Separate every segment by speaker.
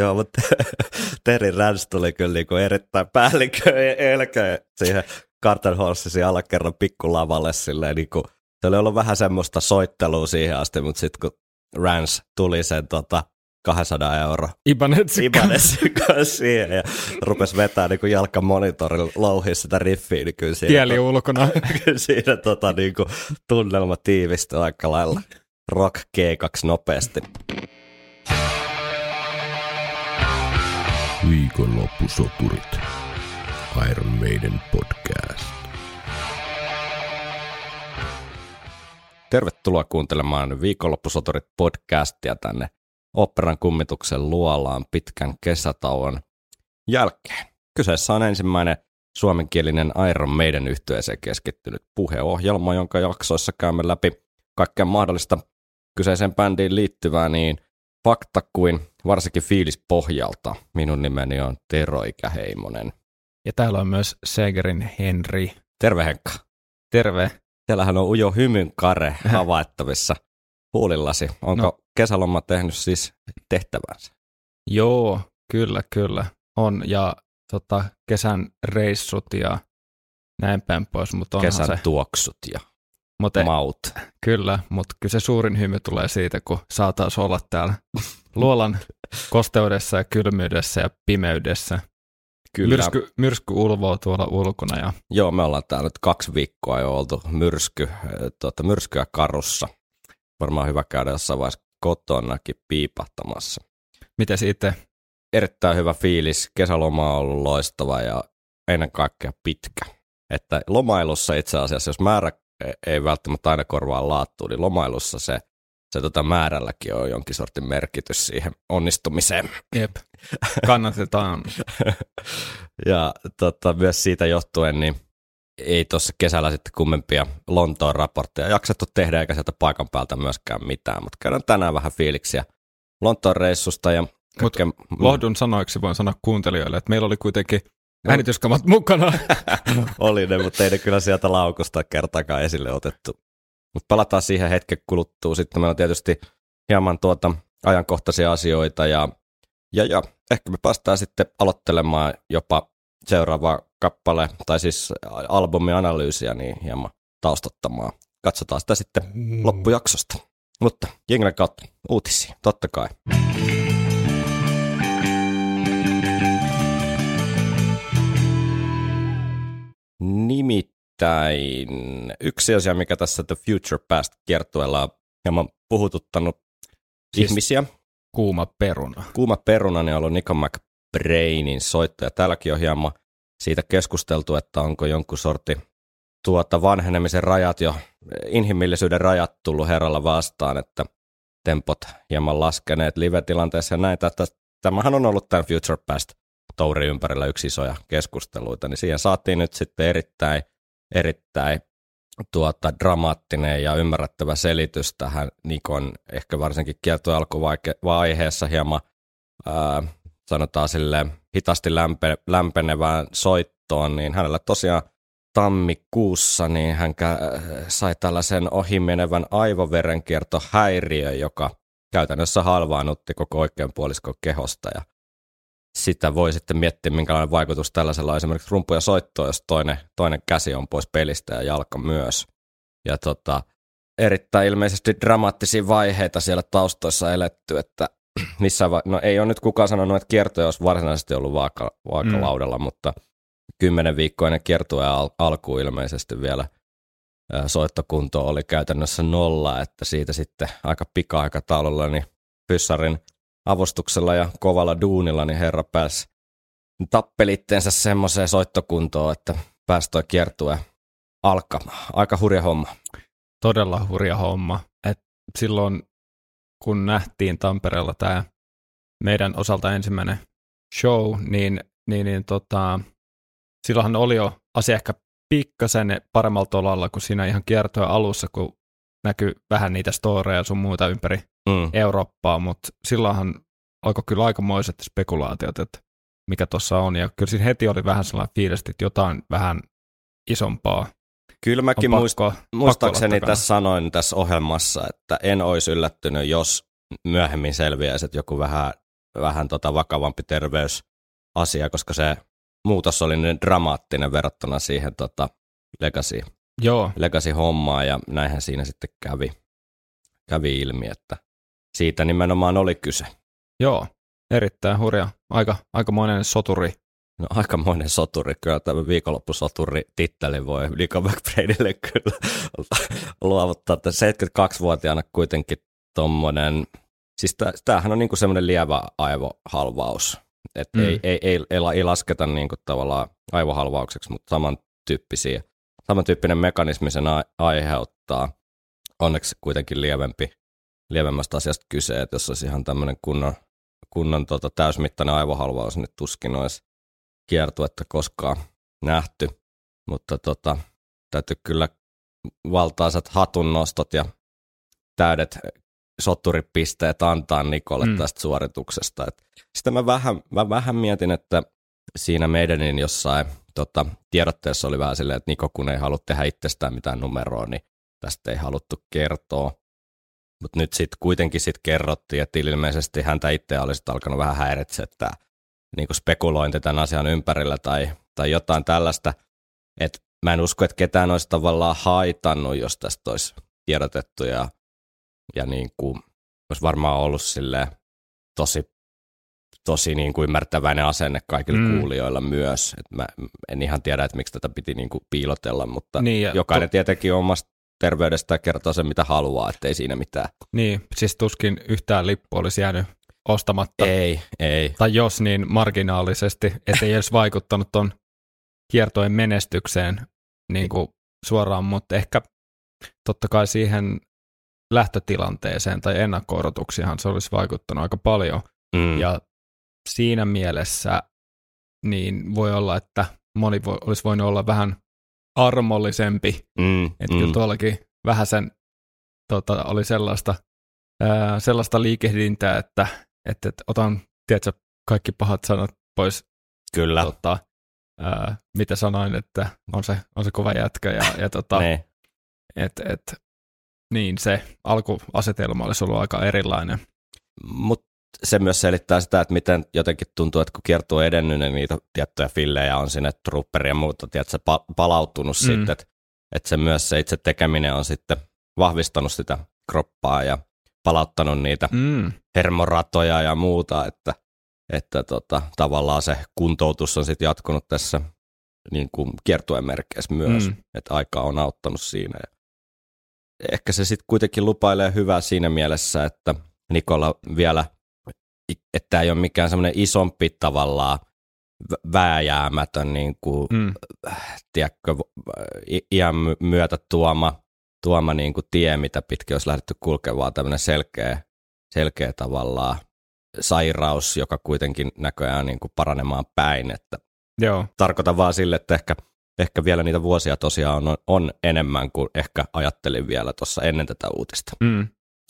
Speaker 1: Joo, mutta Terry Rans tuli kyllä niinku erittäin päällikkö elkä siihen Carter Horsesin alakerran pikkulavalle silleen niinku, se oli ollut vähän semmoista soittelua siihen asti, mutta sitten kun Rans tuli sen tota, 200 euro
Speaker 2: Ibanetsin
Speaker 1: Ibanezin kanssa siihen ja rupesi vetää niin kuin jalkamonitorilla louhia sitä riffiä, niin kyllä siinä,
Speaker 2: Kieli ulkona.
Speaker 1: kyllä siinä tota, niin kuin, tunnelma tiivistyi aika lailla. Rock G2 nopeasti.
Speaker 3: Viikonloppusoturit. Iron Maiden podcast.
Speaker 1: Tervetuloa kuuntelemaan Viikonloppusoturit podcastia tänne operan kummituksen luolaan pitkän kesätauon jälkeen. Kyseessä on ensimmäinen suomenkielinen Iron Maiden yhtyeeseen keskittynyt puheohjelma, jonka jaksoissa käymme läpi kaikkea mahdollista kyseiseen bändiin liittyvää niin fakta kuin varsinkin fiilis pohjalta. Minun nimeni on Tero Ikäheimonen.
Speaker 2: Ja täällä on myös Segerin Henri.
Speaker 1: Terve Henkka.
Speaker 2: Terve.
Speaker 1: Siellähän on ujo hymyn kare havaittavissa huulillasi. Onko no. kesäloma tehnyt siis tehtävänsä?
Speaker 2: Joo, kyllä, kyllä. On. Ja tota, kesän reissut ja näin päin pois. Mutta onhan
Speaker 1: Kesän
Speaker 2: se,
Speaker 1: tuoksut ja
Speaker 2: mutta,
Speaker 1: maut.
Speaker 2: Kyllä, mutta kyllä se suurin hymy tulee siitä, kun saataisiin olla täällä luolan kosteudessa ja kylmyydessä ja pimeydessä.
Speaker 1: Kyllä.
Speaker 2: Myrsky, myrsky ulvoo tuolla ulkona ja
Speaker 1: Joo, me ollaan täällä nyt kaksi viikkoa jo oltu myrsky, äh, tuota, myrskyä karussa. Varmaan hyvä käydä jossain vaiheessa kotonakin piipahtamassa.
Speaker 2: miten sitten
Speaker 1: Erittäin hyvä fiilis. Kesäloma on ollut loistava ja ennen kaikkea pitkä. Että lomailussa itse asiassa, jos määrä ei välttämättä aina korvaa laattua, niin lomailussa se, se tota määrälläkin on jonkin sortin merkitys siihen onnistumiseen.
Speaker 2: Jep. kannatetaan.
Speaker 1: ja tota, myös siitä johtuen, niin ei tuossa kesällä sitten kummempia Lontoon raportteja jaksettu tehdä, eikä sieltä paikan päältä myöskään mitään, mutta käydään tänään vähän fiiliksiä Lontoon reissusta ja
Speaker 2: Mut
Speaker 1: kaikkea-
Speaker 2: Lohdun sanoiksi voin sanoa kuuntelijoille, että meillä oli kuitenkin äänityskamat mukana.
Speaker 1: oli ne, mutta ei ne kyllä sieltä laukusta kertaakaan esille otettu. Mutta palataan siihen hetken kuluttua. Sitten meillä on tietysti hieman tuota ajankohtaisia asioita ja, ja, ja ehkä me päästään sitten aloittelemaan jopa seuraava kappale, tai siis albumianalyysiä, niin hieman taustattamaan. Katsotaan sitä sitten loppujaksosta. Mutta jenglen kautta uutisia, totta kai. Nimittäin yksi asia, mikä tässä The Future Past kiertueella on hieman puhututtanut
Speaker 2: Siis-
Speaker 1: ihmisiä.
Speaker 2: Kuuma peruna.
Speaker 1: Kuuma peruna niin on ollut Nico McBrainin soitto, ja täälläkin on hieman siitä keskusteltu, että onko jonkun sorti tuota vanhenemisen rajat jo, inhimillisyyden rajat tullut herralla vastaan, että tempot hieman laskeneet live-tilanteessa ja näitä, että tämähän on ollut tämän Future Past touri ympärillä yksi isoja keskusteluita, niin siihen saatiin nyt sitten erittäin, erittäin tuota, dramaattinen ja ymmärrettävä selitys tähän Nikon ehkä varsinkin kielto alkuvaiheessa hieman ää, sanotaan sille hitaasti lämpe, lämpenevään soittoon, niin hänellä tosiaan tammikuussa niin hän kä- sai tällaisen ohimenevän aivoverenkiertohäiriö, joka käytännössä halvaannutti koko oikean puoliskon kehosta ja sitä voi sitten miettiä, minkälainen vaikutus tällaisella on esimerkiksi rumpu ja soittoa, jos toinen, toinen käsi on pois pelistä ja jalka myös. Ja tota, erittäin ilmeisesti dramaattisia vaiheita siellä taustoissa eletty, että missä va- no ei ole nyt kukaan sanonut, että kiertoja olisi varsinaisesti ollut vaaka- vaakalaudalla, mm. mutta kymmenen viikkoa ennen kiertoja al- alkuun ilmeisesti vielä soittokunto oli käytännössä nolla, että siitä sitten aika pika-aikataululla niin pyssarin avustuksella ja kovalla duunilla, niin herra pääsi tappelitteensä semmoiseen soittokuntoon, että pääsi toi kiertue alkamaan. Aika hurja homma.
Speaker 2: Todella hurja homma. Et silloin kun nähtiin Tampereella tämä meidän osalta ensimmäinen show, niin, niin, niin tota, silloinhan oli jo asia ehkä pikkasen paremmalla tolalla kuin siinä ihan kiertoja alussa, kun näkyy vähän niitä storeja sun muuta ympäri
Speaker 1: Mm.
Speaker 2: Eurooppaa, mutta silloinhan alkoi kyllä aikamoiset spekulaatiot, että mikä tuossa on. Ja kyllä siinä heti oli vähän sellainen fiilis, että jotain vähän isompaa
Speaker 1: Kyllä mäkin
Speaker 2: pakko, pakko
Speaker 1: muistaakseni
Speaker 2: takana.
Speaker 1: tässä sanoin tässä ohjelmassa, että en olisi yllättynyt, jos myöhemmin selviäisi, että joku vähän vähän tota vakavampi terveysasia, koska se muutos oli niin dramaattinen verrattuna siihen tota legacy,
Speaker 2: Joo,
Speaker 1: legacy-hommaan ja näinhän siinä sitten kävi, kävi ilmi, että siitä nimenomaan oli kyse.
Speaker 2: joo. Erittäin hurja. Aika, aikamoinen soturi.
Speaker 1: No aikamoinen soturi, kyllä tämä viikonloppusoturi titteli voi Nico McBraidille kyllä luovuttaa, että 72-vuotiaana kuitenkin tommonen, siis tämähän on niinku semmoinen lievä aivohalvaus, että
Speaker 2: Mm.
Speaker 1: ei, ei, ei, ei, la- ei lasketa niinku tavallaan aivohalvaukseksi, mutta samantyyppisiä, samantyyppinen mekanismi sen aiheuttaa. Onneksi kuitenkin lievempi, lievemmästä asiasta kyse, että jos olisi ihan tämmöinen kunnon, kunnon tota, täysmittainen aivohalvaus, niin tuskin olisi kiertuetta koskaan nähty. Mutta tota, täytyy kyllä valtaisat hatunnostot ja täydet sotturipisteet antaa Nikolle
Speaker 2: Mm.
Speaker 1: mm. tästä suorituksesta. Et sitä mä vähän, mä vähän mietin, että siinä meidänin jossain tota, tiedotteessa oli vähän silleen, että Niko kun ei halua tehdä itsestään mitään numeroa, niin tästä ei haluttu kertoa. Mutta nyt sitten kuitenkin sit kerrottiin, että ilmeisesti häntä itse olisi alkanut vähän häiritse, että niin spekulointi tämän asian ympärillä tai, tai jotain tällaista. että mä en usko, että ketään olisi tavallaan haitannut, jos tästä olisi tiedotettu ja, ja niin kuin, olisi varmaan ollut silleen tosi, tosi niin kuin ymmärtäväinen asenne kaikille
Speaker 2: Mm.
Speaker 1: kuulijoilla myös. Et mä en ihan tiedä, että miksi tätä piti niin kuin piilotella, mutta
Speaker 2: Niin,
Speaker 1: jokainen
Speaker 2: tu-
Speaker 1: tietenkin omasta terveydestä kertoo sen, mitä haluaa, ettei siinä mitään.
Speaker 2: Niin, siis tuskin yhtään lippu olisi jäänyt ostamatta.
Speaker 1: Ei, ei.
Speaker 2: Tai jos, niin marginaalisesti, ettei edes vaikuttanut ton kiertojen menestykseen niin kuin suoraan, mutta ehkä totta kai siihen lähtötilanteeseen tai ennakko-odotuksiinhan se olisi vaikuttanut aika paljon.
Speaker 1: Mm.
Speaker 2: Ja siinä mielessä niin voi olla, että moni voi, olisi voinut olla vähän armollisempi
Speaker 1: mm,
Speaker 2: että mm. kyllä tuollakin vähän sen tota, oli sellaista, ää, sellaista liikehdintää, että, että, että otan tiedätkö, kaikki pahat sanat pois.
Speaker 1: Kyllä.
Speaker 2: Tota, ää, mitä sanoin, että on se, on se kova jätkä. Ja, ja tota,
Speaker 1: Ne.
Speaker 2: et, et, niin se alkuasetelma olisi ollut aika erilainen.
Speaker 1: Mutta se myös selittää sitä, että miten jotenkin tuntuu, että kun kiertuu on edennyt, niin niitä tiettyjä fillejä on sinne trupperi ja muuta, tiedätkö, pa- palautunut
Speaker 2: Mm.
Speaker 1: sitten, että et se myös se itse tekeminen on sitten vahvistanut sitä kroppaa ja palauttanut niitä
Speaker 2: Mm,
Speaker 1: hermoratoja ja muuta, että, että tota, tavallaan se kuntoutus on sitten jatkunut tässä niin kuin kiertueen merkeissä myös,
Speaker 2: mm.
Speaker 1: että aika on auttanut siinä. Ja ehkä se sitten kuitenkin lupailee hyvää siinä mielessä, että Nikola vielä, että ei ole mikään semmoinen isompi tavallaan vä- vääjäämätön niin kuin,
Speaker 2: mm,
Speaker 1: tiedätkö, iän my- myötä tuoma, tuoma niin kuin tie, mitä pitkin olisi lähdetty kulkemaan, tämmöinen selkeä, selkeä tavallaan sairaus, joka kuitenkin näköjään niin kuin paranemaan päin. Että
Speaker 2: joo,
Speaker 1: tarkoitan vaan sille, että ehkä, ehkä vielä niitä vuosia tosiaan on, on enemmän kuin ehkä ajattelin vielä tuossa ennen tätä uutista.
Speaker 2: mm,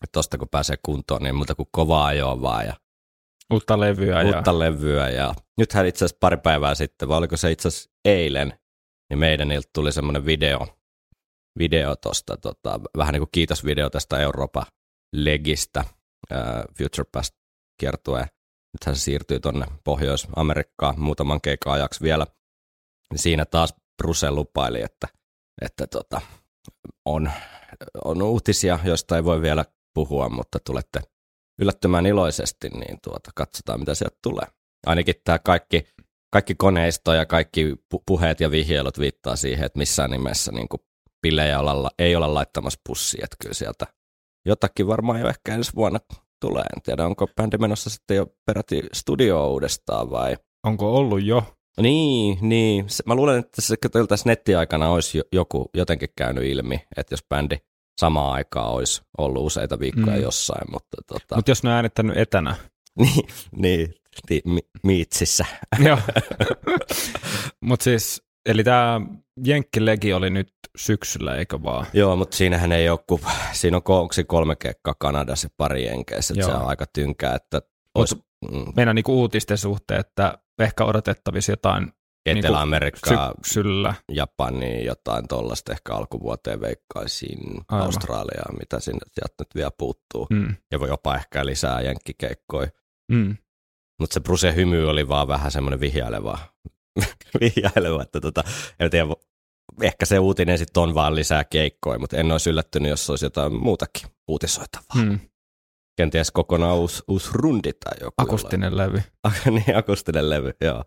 Speaker 1: Että tosta kun pääsee kuntoon, niin muuta kuin kovaa ajoa vaan ja
Speaker 2: uutta levyä. ja,
Speaker 1: uutta levyä. Ja nythän itse asiassa pari päivää sitten, vai oliko se itse asiassa eilen, niin meidän ilta tuli semmoinen video, video tosta, tota, vähän niin kuin kiitosvideo tästä Euroopan legistä, ää, Future Past kiertueen. Nythän se siirtyy tuonne Pohjois-Amerikkaan muutaman keikan ajaksi vielä. Niin Siinä taas Bruce lupaili, että, että tota, on, on uutisia, joista ei voi vielä puhua, mutta tulette yllättymään iloisesti, niin tuota, katsotaan mitä sieltä tulee. Ainakin tämä kaikki, kaikki koneisto ja kaikki pu- puheet ja vihjailut viittaa siihen, että missään nimessä niin kuin pilejä olla, ei olla laittamassa pussiin, että kyllä sieltä jotakin varmaan jo ehkä ensi vuonna tulee. En tiedä, onko bändi menossa sitten jo peräti studio uudestaan vai?
Speaker 2: Onko ollut jo?
Speaker 1: Niin, niin. Mä luulen, että se tässä nettiaikana olisi jo, joku jotenkin käynyt ilmi, että jos bändi samaan aikaan olisi ollut useita viikkoja
Speaker 2: Mm.
Speaker 1: jossain, mutta tota,
Speaker 2: Mutta jos ne on äänittänyt etänä.
Speaker 1: niin, niin, ti- mi- miitsissä.
Speaker 2: Joo. Mutta siis, eli tämä Jenkkilegi oli nyt syksyllä, eikö vaan?
Speaker 1: Joo, mutta siinähän ei ole, kun siinä on ko- onko se kolme kekkaa Kanadassa ja pari Jenkeissä, että se on aika tynkää, että olisi mm,
Speaker 2: Meidän niinku uutisten suhteen, että ehkä odotettavissa jotain
Speaker 1: Etelä-Amerikkaa,
Speaker 2: syksyllä.
Speaker 1: Japani, jotain tollasta ehkä alkuvuoteen veikkaisin,
Speaker 2: Aivan.
Speaker 1: Australiaa, mitä sinne sieltä nyt vielä puuttuu.
Speaker 2: Mm.
Speaker 1: Ja voi jopa ehkä lisää jenkkikeikkoja.
Speaker 2: Mm.
Speaker 1: Mutta se Bruce hymy oli vaan vähän semmoinen vihjaileva, vihjaileva että tota, en tiedä, ehkä se uutinen sitten on vaan lisää keikkoja, mutta en olisi yllättynyt, jos olisi jotain muutakin uutisoitavaa. Hmm. Kenties kokonaan uusi, uusi rundi tai joku.
Speaker 2: Akustinen jollain. levy.
Speaker 1: niin, akustinen levy, joo.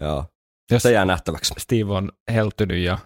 Speaker 1: joo. Jos se jää nähtäväksi.
Speaker 2: Steve on heltynyt ja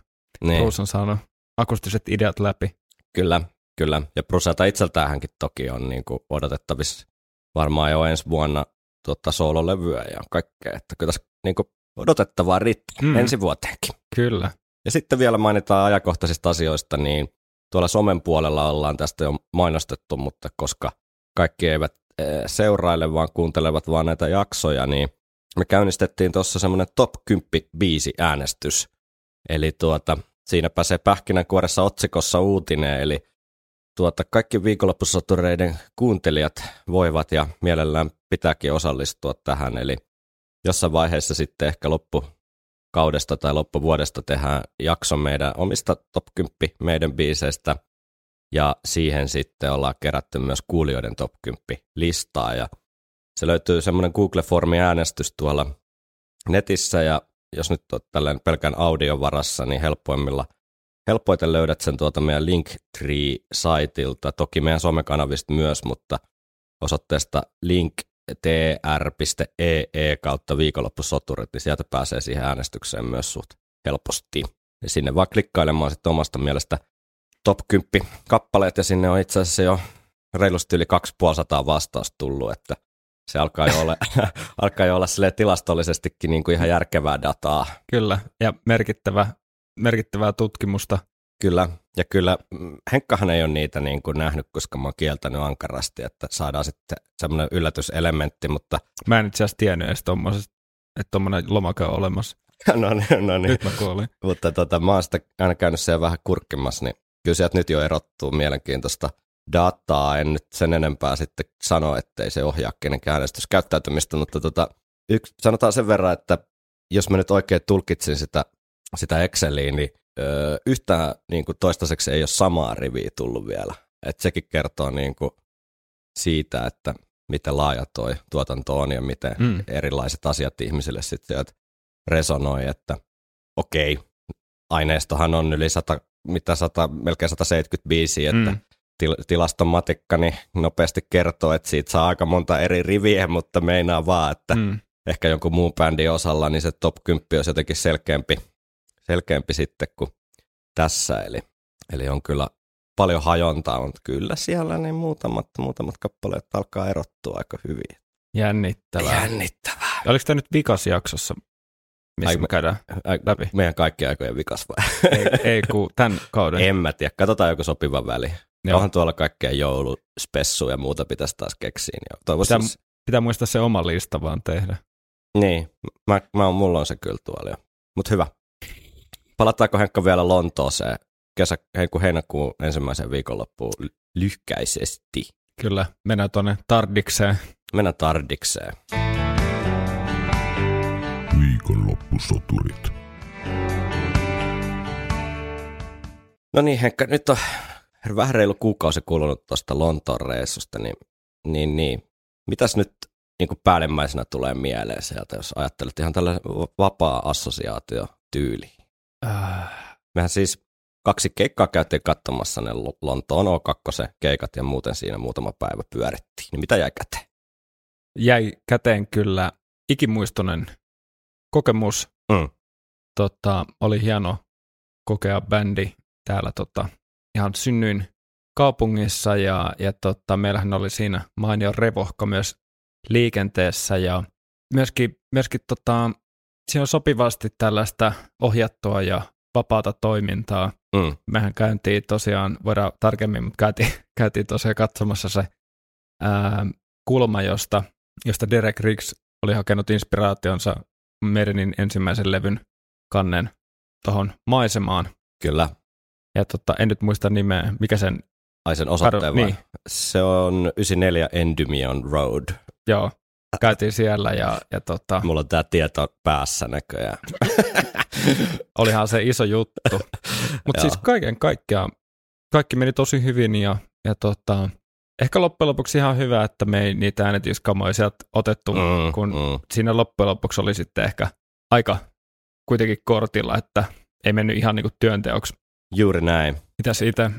Speaker 2: niin. Bruce on saanut akustiset ideat läpi.
Speaker 1: Kyllä, kyllä. Ja Brucelta itseltään hänkin toki on niin kuin odotettavissa varmaan jo ensi vuonna tuota, soololevyä ja kaikkea. Että kyllä tässä niin kuin odotettavaa riittää mm. ensi vuoteenkin.
Speaker 2: Kyllä.
Speaker 1: Ja sitten vielä mainitaan ajankohtaisista asioista, niin tuolla somen puolella ollaan tästä jo mainostettu, mutta koska kaikki eivät eh, seuraile, vaan kuuntelevat vaan näitä jaksoja, niin me käynnistettiin tuossa semmoinen top 10 biisi äänestys. Eli tuota, siinäpä se pähkinänkuoressa otsikossa uutinen, eli tuota, kaikki viikonloppusotureiden kuuntelijat voivat ja mielellään pitääkin osallistua tähän, eli jossain vaiheessa sitten ehkä loppukaudesta tai loppuvuodesta tehdään jakso meidän omista top 10 meidän biiseistä, ja siihen sitten ollaan kerätty myös kuulijoiden top 10 listaa, ja se löytyy semmoinen Google-formi äänestys tuolla netissä, ja jos nyt olet tällainen pelkän audion varassa, niin helpoimmilla helpoiten löydät sen tuolta meidän Linktree-saitilta, toki meidän somekanavista myös, mutta osoitteesta linktr.ee kautta viikonloppusoturit, niin sieltä pääsee siihen äänestykseen myös suht helposti. Ja sinne vaan klikkailemaan sitten omasta mielestä top 10 kappaleet, ja sinne on itse asiassa jo reilusti yli 250 vastausta tullut, että se alkaa jo olla, alkaa jo olla tilastollisestikin niin kuin ihan järkevää dataa.
Speaker 2: Kyllä, ja merkittävä, merkittävää tutkimusta.
Speaker 1: Kyllä, ja kyllä mm, Henkkahan ei ole niitä niin kuin nähnyt, koska mä oon kieltänyt ankarasti, että saadaan sitten semmoinen yllätyselementti, mutta...
Speaker 2: Mä en itse asiassa tiennyt edes että tuommoinen lomake on olemassa.
Speaker 1: no niin, no niin.
Speaker 2: Nyt mä kuolin.
Speaker 1: mutta tota, mä oon sitä aina käynyt siellä vähän kurkkimassa, niin kyllä sieltä nyt jo erottuu mielenkiintoista dataa. En nyt sen enempää sitten sano, ettei se ohjaa kenenkään äänestyskäyttäytymistä, mutta tota, yksi, sanotaan sen verran, että jos mä nyt oikein tulkitsin sitä, sitä Exceliä, niin öö, yhtään niin kuin toistaiseksi ei ole samaa riviä tullut vielä. Et sekin kertoo niin kuin siitä, että miten laaja toi tuotanto on ja miten mm. erilaiset asiat ihmisille sitten sieltä resonoi, että okei, aineistohan on yli 100, mitä 100, melkein 175, että mm til- tilastomatikka niin nopeasti kertoo, että siitä saa aika monta eri riviä, mutta meinaa vaan, että mm. ehkä jonkun muun bändin osalla niin se top 10 olisi jotenkin selkeämpi, selkeämpi sitten kuin tässä. Eli, eli on kyllä paljon hajontaa, mutta kyllä siellä niin muutamat, muutamat kappaleet alkaa erottua aika hyvin.
Speaker 2: Jännittävää.
Speaker 1: Jännittävää.
Speaker 2: Oliko tämä nyt vikas jaksossa, missä ai, me käydään ai, läpi?
Speaker 1: Meidän kaikki aikojen vikas vai?
Speaker 2: Ei, ei kun tämän kauden.
Speaker 1: En mä tiedä, katsotaan joku sopiva väli. Joo. Onhan tuolla kaikkea jouluspessuja ja muuta pitäisi taas keksiä. Niin
Speaker 2: pitää, pitää muistaa se oma lista vaan tehdä.
Speaker 1: Niin, mä, mä, mulla on se kyllä tuolla jo. Mutta hyvä. Palataanko Henkka vielä Lontooseen kesä, heinäkuun ensimmäisen viikonloppuun lyhkäisesti?
Speaker 2: Kyllä, mennään tuonne Tardikseen.
Speaker 1: Mennään Tardikseen.
Speaker 3: Viikonloppusoturit.
Speaker 1: No niin Henkka, nyt on vähän reilu kuukausi kulunut tuosta Lontoon reissusta, niin, niin, niin. mitäs nyt niin kuin päällimmäisenä tulee mieleen sieltä, jos ajattelet ihan tällä vapaa assosiaatio tyyli? Äh. Mehän siis kaksi keikkaa käytiin katsomassa ne Lontoon O2 keikat ja muuten siinä muutama päivä pyörittiin. Niin mitä jäi käteen?
Speaker 2: Jäi käteen kyllä ikimuistoinen kokemus. Mm. Tota, oli hieno kokea bändi täällä tota, ihan synnyin kaupungissa ja, ja tota, meillähän oli siinä mainio revohka myös liikenteessä ja myöskin, myöskin tota, siinä on sopivasti tällaista ohjattua ja vapaata toimintaa. Mm. Mehän käyntiin tosiaan, voidaan tarkemmin, mutta käytiin, käytiin tosiaan katsomassa se ää, kulma, josta, josta Derek Riggs oli hakenut inspiraationsa Merinin ensimmäisen levyn kannen tuohon maisemaan.
Speaker 1: Kyllä.
Speaker 2: Ja tota, en nyt muista nimeä, mikä sen...
Speaker 1: Ai sen osoitteen? Niin. Se on 94 Endymion Road.
Speaker 2: Joo, käytiin siellä ja, ja tota...
Speaker 1: Mulla on tää tieto päässä näköjään.
Speaker 2: Olihan se iso juttu. Mutta siis kaiken kaikkiaan, kaikki meni tosi hyvin ja, ja tota, ehkä loppujen lopuksi ihan hyvä, että me ei niitä äänityskamoja sieltä otettu,
Speaker 1: Mm,
Speaker 2: kun
Speaker 1: mm.
Speaker 2: siinä loppujen lopuksi oli sitten ehkä aika kuitenkin kortilla, että ei mennyt ihan niinku työnteoksi.
Speaker 1: Juuri näin.
Speaker 2: Mitä siitä?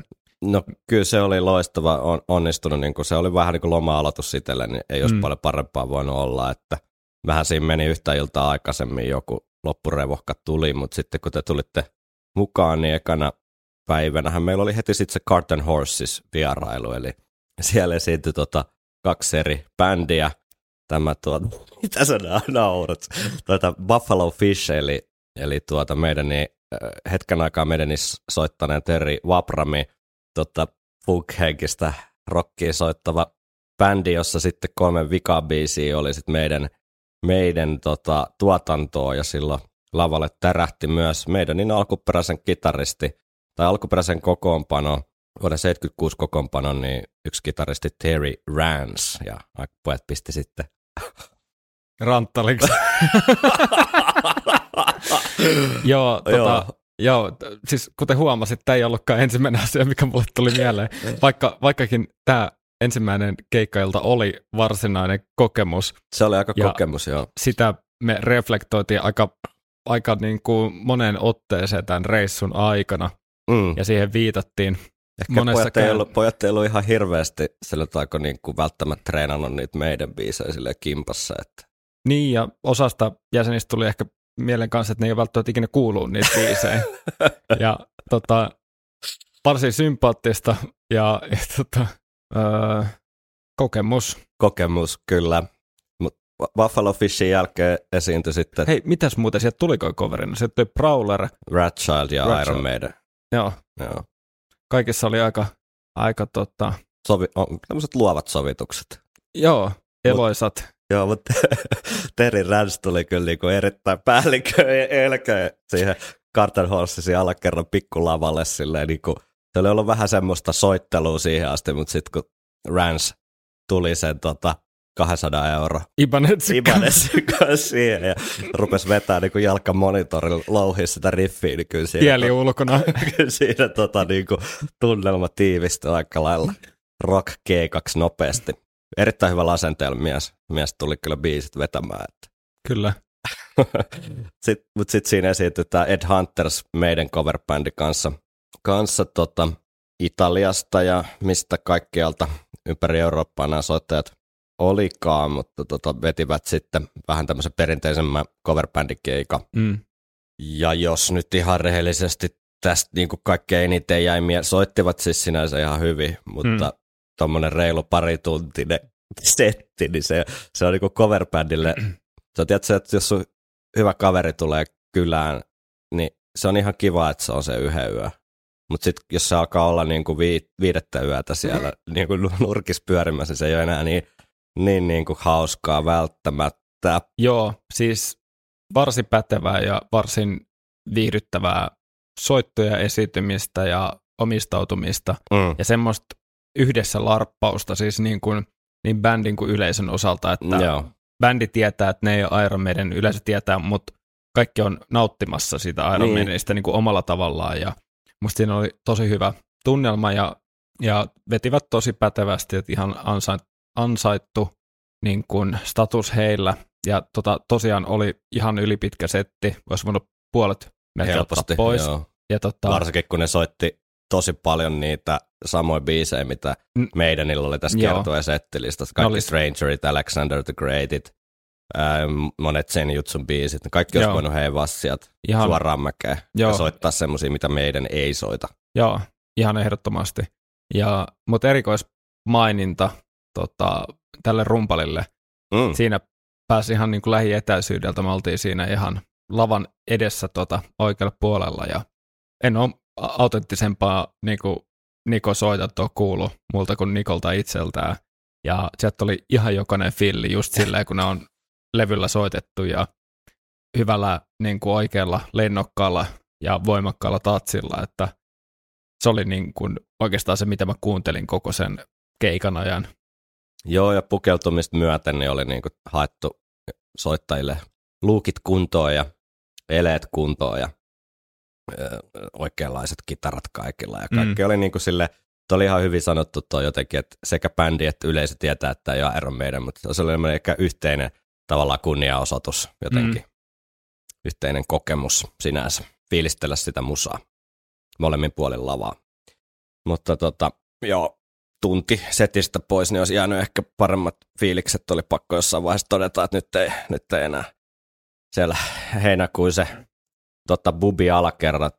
Speaker 1: No kyllä se oli loistava, on, onnistunut, niin kuin se oli vähän niin kuin loma-aloitus itselle, niin ei olisi
Speaker 2: Mm.
Speaker 1: paljon parempaa voinut olla, että vähän siinä meni yhtä iltaa aikaisemmin joku loppurevohka tuli, mutta sitten kun te tulitte mukaan, niin ekana päivänähän meillä oli heti sitten se Carton Horses vierailu, eli siellä esiintyi tota kaksi eri bändiä, tämä tuota, mitä sä na- naurat, tuota Buffalo Fish, eli, eli tuota meidän niin, hetken aikaa meidän niin soittaneen Terry Waprami, tota, funk-henkistä rockia soittava bändi, jossa sitten kolme vikabiisiä oli sitten meidän, meidän tota, tuotantoa ja silloin lavalle tärähti myös meidän niin alkuperäisen kitaristi tai alkuperäisen kokoonpano, vuoden 76 kokoonpano, niin yksi kitaristi Terry Rance ja pojat pisti sitten
Speaker 2: Ranttaliksi. joo, tota,
Speaker 1: Joo.
Speaker 2: joo, siis kuten huomasit, tämä ei ollutkaan ensimmäinen asia, mikä mulle tuli mieleen. Vaikka, vaikkakin tämä ensimmäinen keikkailta oli varsinainen kokemus,
Speaker 1: Se oli aika kokemus, joo.
Speaker 2: sitä me reflektoitiin aika, aika niin kuin monen otteeseen tämän reissun aikana,
Speaker 1: Mm.
Speaker 2: ja siihen viitattiin.
Speaker 1: Ehkä
Speaker 2: monessa
Speaker 1: pojat ei,
Speaker 2: kään-
Speaker 1: ollut, pojat ei ollut ihan hirveästi sillä taiko niin kuin välttämättä treenannut niitä meidän biisejä silleen kimpassa, että
Speaker 2: Niin, ja osasta jäsenistä tuli ehkä mielen kanssa, että ne ei ole välttämättä ikinä kuullut niitä biisejä. ja tota, varsin sympaattista ja, ja tota, öö, kokemus.
Speaker 1: kokemus kyllä. Mutta Buffalo Fishin jälkeen esiintyi sitten
Speaker 2: Hei, mitäs muuten sieltä tuliko coverina? Sieltä tuli Prowler.
Speaker 1: Ratchild ja
Speaker 2: Ratchild.
Speaker 1: Iron Maiden.
Speaker 2: Joo,
Speaker 1: Joo.
Speaker 2: kaikissa oli aika, aika tota,
Speaker 1: Sovi, on, tämmöiset luovat sovitukset.
Speaker 2: joo, eloisat.
Speaker 1: Joo, mutta Terry Rance tuli kyllä niinku erittäin päällikkö elkeä siihen Carter Horsesin alakerran pikkulavalle silleen niinku, se oli ollut vähän semmoista soittelua siihen asti, mutta sitten kun Rance tuli sen tota 200 euro
Speaker 2: Ibanez.
Speaker 1: Ibanezin kanssa siihen ja rupesi vetää niin jalkamonitorilla louhia sitä riffiä, niin kyllä siinä,
Speaker 2: Kieli ulkona.
Speaker 1: kyllä siinä tota, niin kuin, tunnelma tiivistyi aika lailla rock G2 nopeasti. Erittäin hyvä asenteella mies. Mies tuli kyllä biisit vetämään. Että.
Speaker 2: Kyllä.
Speaker 1: Sitten, mutta sitten siinä esiintyi tämä Ed Hunters meidän coverbändi kanssa, kanssa tota, Italiasta ja mistä kaikkialta ympäri Eurooppaa nämä soittajat olikaan, mutta tota, vetivät sitten vähän tämmöisen perinteisemmän coverbändikeikan.
Speaker 2: Mm.
Speaker 1: Ja jos nyt ihan rehellisesti tästä niin kuin kaikkein eniten jäi mie- soittivat siis sinänsä ihan hyvin, mutta
Speaker 2: Mm.
Speaker 1: Tuommoinen reilu parituntinen setti, niin se, se on niin kuin coverbändille, sä tiedät, että jos sun hyvä kaveri tulee kylään, niin se on ihan kiva, että se on se yhden yö. Mutta sitten jos se alkaa olla niin kuin vii, viidettä yötä siellä niin kuin nurkis pyörimässä, niin se ei ole enää niin, niin, niin kuin hauskaa välttämättä.
Speaker 2: Joo, siis varsin pätevää ja varsin viihdyttävää soittoja, esiintymistä ja omistautumista
Speaker 1: Mm.
Speaker 2: ja semmoista yhdessä larppausta siis niin, kuin, niin bändin kuin yleisön osalta, että
Speaker 1: Joo.
Speaker 2: bändi tietää, että ne ei ole Iron Maiden, yleisö tietää, mutta kaikki on nauttimassa siitä Iron
Speaker 1: Niin.
Speaker 2: Maidenista niin kuin omalla tavallaan ja musta siinä oli tosi hyvä tunnelma ja, ja vetivät tosi pätevästi, että ihan ansait, ansaittu niin kuin status heillä ja tota, tosiaan oli ihan ylipitkä setti, olisi voinut puolet melkein pois.
Speaker 1: joo.
Speaker 2: Ja tota,
Speaker 1: Varsinkin kun ne soitti tosi paljon niitä samoja biisejä, mitä
Speaker 2: Mm.
Speaker 1: meidänillä oli tässä kertoja settilistassa.
Speaker 2: Ne
Speaker 1: Kaikki
Speaker 2: oli-
Speaker 1: Strangerit, Alexander the Greatit, ää, monet Zen Jutsun biisit. Kaikki olisi voinut heivaa sieltä
Speaker 2: ihan,
Speaker 1: suoraan
Speaker 2: Joo.
Speaker 1: ja soittaa semmoisia, mitä meidän ei soita.
Speaker 2: Joo, ihan ehdottomasti. Ja, mutta erikoismaininta tota, tälle rumpalille.
Speaker 1: Mm.
Speaker 2: Siinä pääsi ihan niin kuin lähietäisyydeltä. Me oltiin siinä ihan lavan edessä tota, oikealla puolella. Ja en ole autenttisempaa niin kuin Niko soitantoa kuulu multa kuin Nikolta itseltään. Ja sieltä oli ihan jokainen filli just silleen, kun ne on levyllä soitettu ja hyvällä niin kuin oikealla lennokkaalla ja voimakkaalla tatsilla, että se oli niin kuin oikeastaan se, mitä mä kuuntelin koko sen keikan ajan.
Speaker 1: Joo, ja pukeutumista myöten niin oli niinku haettu soittajille luukit kuntoon ja eleet kuntoon ja oikeanlaiset kitarat kaikilla. Ja kaikki mm. oli niinku sille Tuo oli ihan hyvin sanottu tuo jotenkin, että sekä bändi että yleisö tietää, että ei ole Iron Maiden, mutta se oli ehkä yhteinen tavallaan kunniaosoitus jotenkin. Mm. Yhteinen kokemus sinänsä, fiilistellä sitä musaa molemmin puolin lavaa. Mutta tota, joo, tunti setistä pois, niin olisi jäänyt ehkä paremmat fiilikset. Oli pakko jossain vaiheessa todeta, että nyt ei, nyt ei enää siellä heinäkuun se tota, bubi alakerran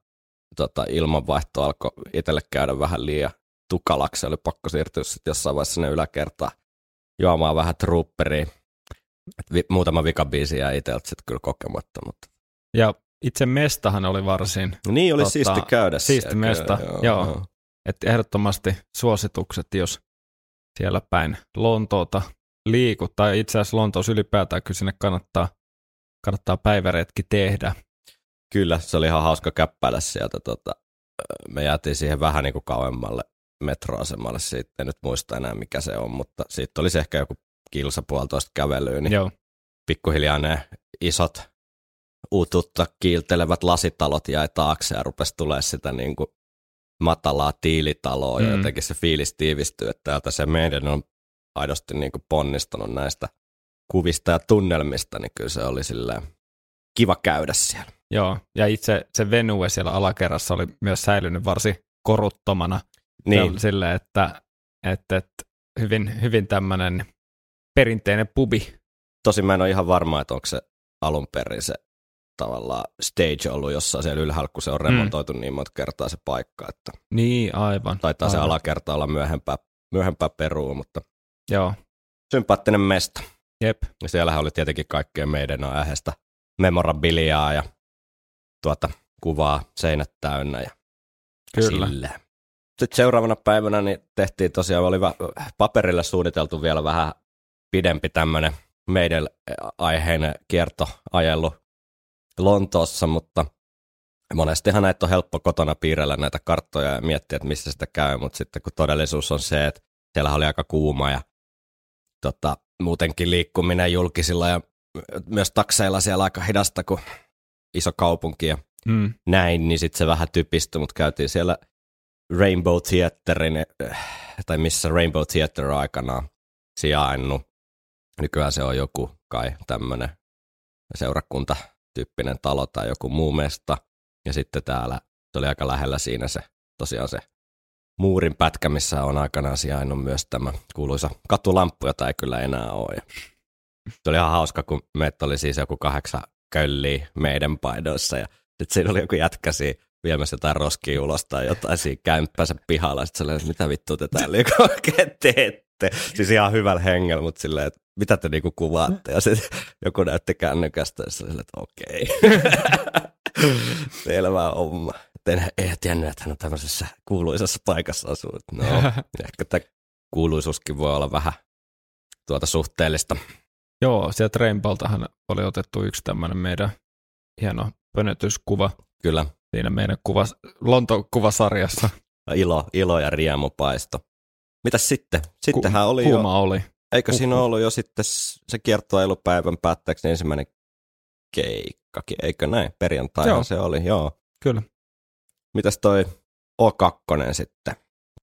Speaker 1: tota, ilmanvaihto alkoi itselle käydä vähän liian tukalaksi. Oli pakko siirtyä sitten jossain vaiheessa sinne yläkertaan juomaan vähän trooperia. Vi, muutama vikabiisi jäi itseltä sitten kyllä kokematta. Mutta.
Speaker 2: Ja itse mestahan oli varsin...
Speaker 1: Niin, oli tota, siisti käydä
Speaker 2: Siisti siellä, mesta, joo. joo. joo. Että ehdottomasti suositukset, jos siellä päin Lontoota liikut, tai itse asiassa Lontoossa ylipäätään kyllä sinne kannattaa, kannattaa päiväretki tehdä.
Speaker 1: Kyllä, se oli ihan hauska käppäillä sieltä. Tota, me jäätiin siihen vähän niin kuin kauemmalle metroasemalle, siitä en nyt muista enää mikä se on, mutta siitä olisi ehkä joku kilsa puolitoista kävelyä, niin Joo. pikkuhiljaa ne isot uututta kiiltelevät lasitalot jäi taakse ja rupesi tulee sitä niin kuin matalaa tiilitaloa mm. ja jotenkin se fiilis tiivistyy, että täältä se meidän on aidosti niin kuin ponnistanut näistä kuvista ja tunnelmista, niin kyllä se oli silleen kiva käydä siellä.
Speaker 2: Joo, ja itse se venue siellä alakerrassa oli myös säilynyt varsin koruttomana.
Speaker 1: Niin.
Speaker 2: Silleen, että, että, että hyvin, hyvin tämmöinen perinteinen pubi.
Speaker 1: Tosin mä en ole ihan varma, että onko se alun perin se tavallaan stage ollut jossain siellä ylhäällä, kun se on remontoitu mm. niin monta kertaa se paikka. Että
Speaker 2: niin, aivan.
Speaker 1: Taitaa
Speaker 2: aivan.
Speaker 1: se alakerta olla myöhempää, myöhempää perua, mutta
Speaker 2: Joo.
Speaker 1: sympaattinen mesta.
Speaker 2: Jep.
Speaker 1: Ja siellähän oli tietenkin kaikkea meidän aiheesta memorabiliaa ja tuota, kuvaa seinät täynnä ja
Speaker 2: Kyllä.
Speaker 1: Sillä. Sitten seuraavana päivänä niin tehtiin tosiaan, oli paperille suunniteltu vielä vähän pidempi tämmöinen meidän aiheinen kiertoajelu Lontoossa, mutta monestihan näitä on helppo kotona piirrellä näitä karttoja ja miettiä, että missä sitä käy, mutta sitten kun todellisuus on se, että siellä oli aika kuuma ja tota, muutenkin liikkuminen julkisilla ja myös takseilla siellä aika hidasta kuin iso kaupunki ja mm. näin, niin sitten se vähän typistyi, mutta käytiin siellä Rainbow Theaterin, tai missä Rainbow Theater on aikanaan sijainnut. Nykyään se on joku kai tämmöinen seurakunta tyyppinen talo tai joku muu mesta. Ja sitten täällä, se oli aika lähellä siinä se, tosiaan se muurin pätkä, missä on aikanaan sijainnut myös tämä kuuluisa katulamppu, jota ei kyllä enää ole. Ja se oli ihan hauska, kun meitä oli siis joku kahdeksan kölliä meidän paidoissa ja sitten siinä oli joku jätkä siinä viemässä jotain roskia ulos tai jotain siinä kämppänsä pihalla. Sitten oli, että mitä vittua te täällä oikein teette. Siis ihan hyvällä hengellä, mutta silleen, että mitä te niinku kuvaatte? Ja sitten joku näytti kännykästä ja sille, että okei. Selvä homma. En, ei tiennyt, että hän on tämmöisessä kuuluisessa paikassa asuu. No, ehkä tämä kuuluisuuskin voi olla vähän tuota suhteellista.
Speaker 2: Joo, sieltä Rainbowltahan oli otettu yksi tämmöinen meidän hieno pönötyskuva.
Speaker 1: Kyllä.
Speaker 2: Siinä meidän kuva, Lonto-kuvasarjassa.
Speaker 1: Ilo, ilo ja riemupaisto. Mitäs sitten? Sittenhän
Speaker 2: Ku,
Speaker 1: oli
Speaker 2: kuuma
Speaker 1: jo...
Speaker 2: oli.
Speaker 1: Eikö siinä uh-huh. ollut jo sitten se kiertoilupäivän päätteeksi ensimmäinen keikkakin, eikö näin? Perjantai se oli, joo.
Speaker 2: Kyllä.
Speaker 1: Mitäs toi O2 sitten?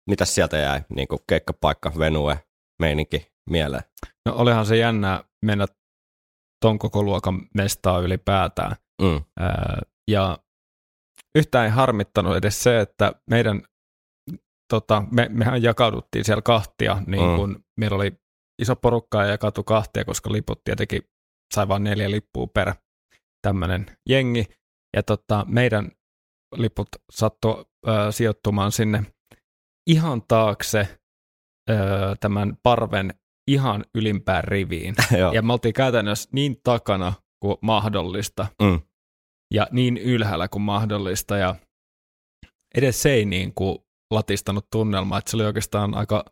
Speaker 1: Mitäs sieltä jäi, niin kuin keikkapaikka, venue, meininki mieleen?
Speaker 2: No olihan se jännä mennä ton koko luokan mestaa ylipäätään.
Speaker 1: Mm.
Speaker 2: Ää, ja yhtään ei harmittanut edes se, että meidän, tota, me, mehän jakauduttiin siellä kahtia, niin kun mm. meillä oli iso porukka ja jakautu kahtia, koska liput tietenkin sai vain neljä lippua per tämmöinen jengi. Ja tota, meidän liput sattui ö, sijoittumaan sinne ihan taakse ö, tämän parven ihan ylimpään riviin. ja me oltiin käytännössä niin takana kuin mahdollista.
Speaker 1: Mm.
Speaker 2: Ja niin ylhäällä kuin mahdollista. Ja edes se ei niin kuin latistanut tunnelmaa, että se oli oikeastaan aika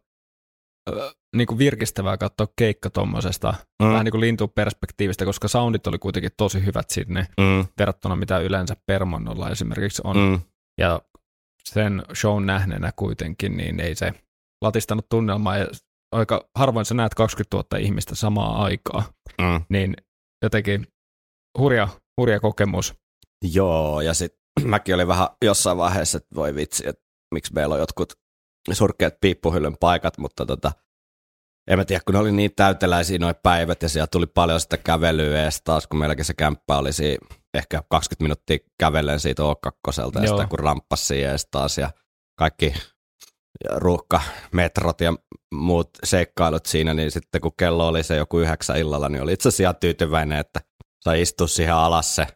Speaker 2: niin kuin virkistävää katsoa keikka tuommoisesta mm. vähän niin kuin lintuperspektiivistä, koska soundit oli kuitenkin tosi hyvät sinne mm. verrattuna mitä yleensä Permonnolla esimerkiksi on. Mm. Ja sen shown nähneenä kuitenkin, niin ei se latistanut tunnelmaa. Ja aika harvoin sä näet 20 000 ihmistä samaa aikaa. Mm. Niin jotenkin hurja, hurja kokemus.
Speaker 1: Joo, ja sitten mäkin olin vähän jossain vaiheessa, että voi vitsi, että miksi meillä on jotkut surkeat piippuhyllyn paikat, mutta tota, en mä tiedä, kun ne oli niin täyteläisiä noin päivät ja siellä tuli paljon sitä kävelyä edes taas, kun meilläkin se kämppä oli siinä ehkä 20 minuuttia kävellen siitä O2 ja sitä kun ramppasi taas ja kaikki ruuhka, metrot ja muut seikkailut siinä, niin sitten kun kello oli se joku yhdeksän illalla, niin oli itse asiassa ihan tyytyväinen, että sai istua siihen alas se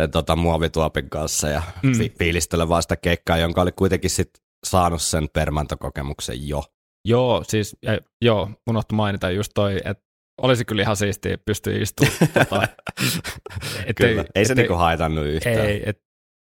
Speaker 1: sen tota, muovituopin kanssa ja mm. fi- fiilistellä vaan sitä keikkaa, jonka oli kuitenkin sit saanut sen permantokokemuksen jo.
Speaker 2: Joo, siis ja, joo, unohtu mainita just toi, että olisi kyllä ihan siistiä pystyä istumaan. tota,
Speaker 1: kyllä, ei, se niinku haitannut yhtään.
Speaker 2: Ei, et,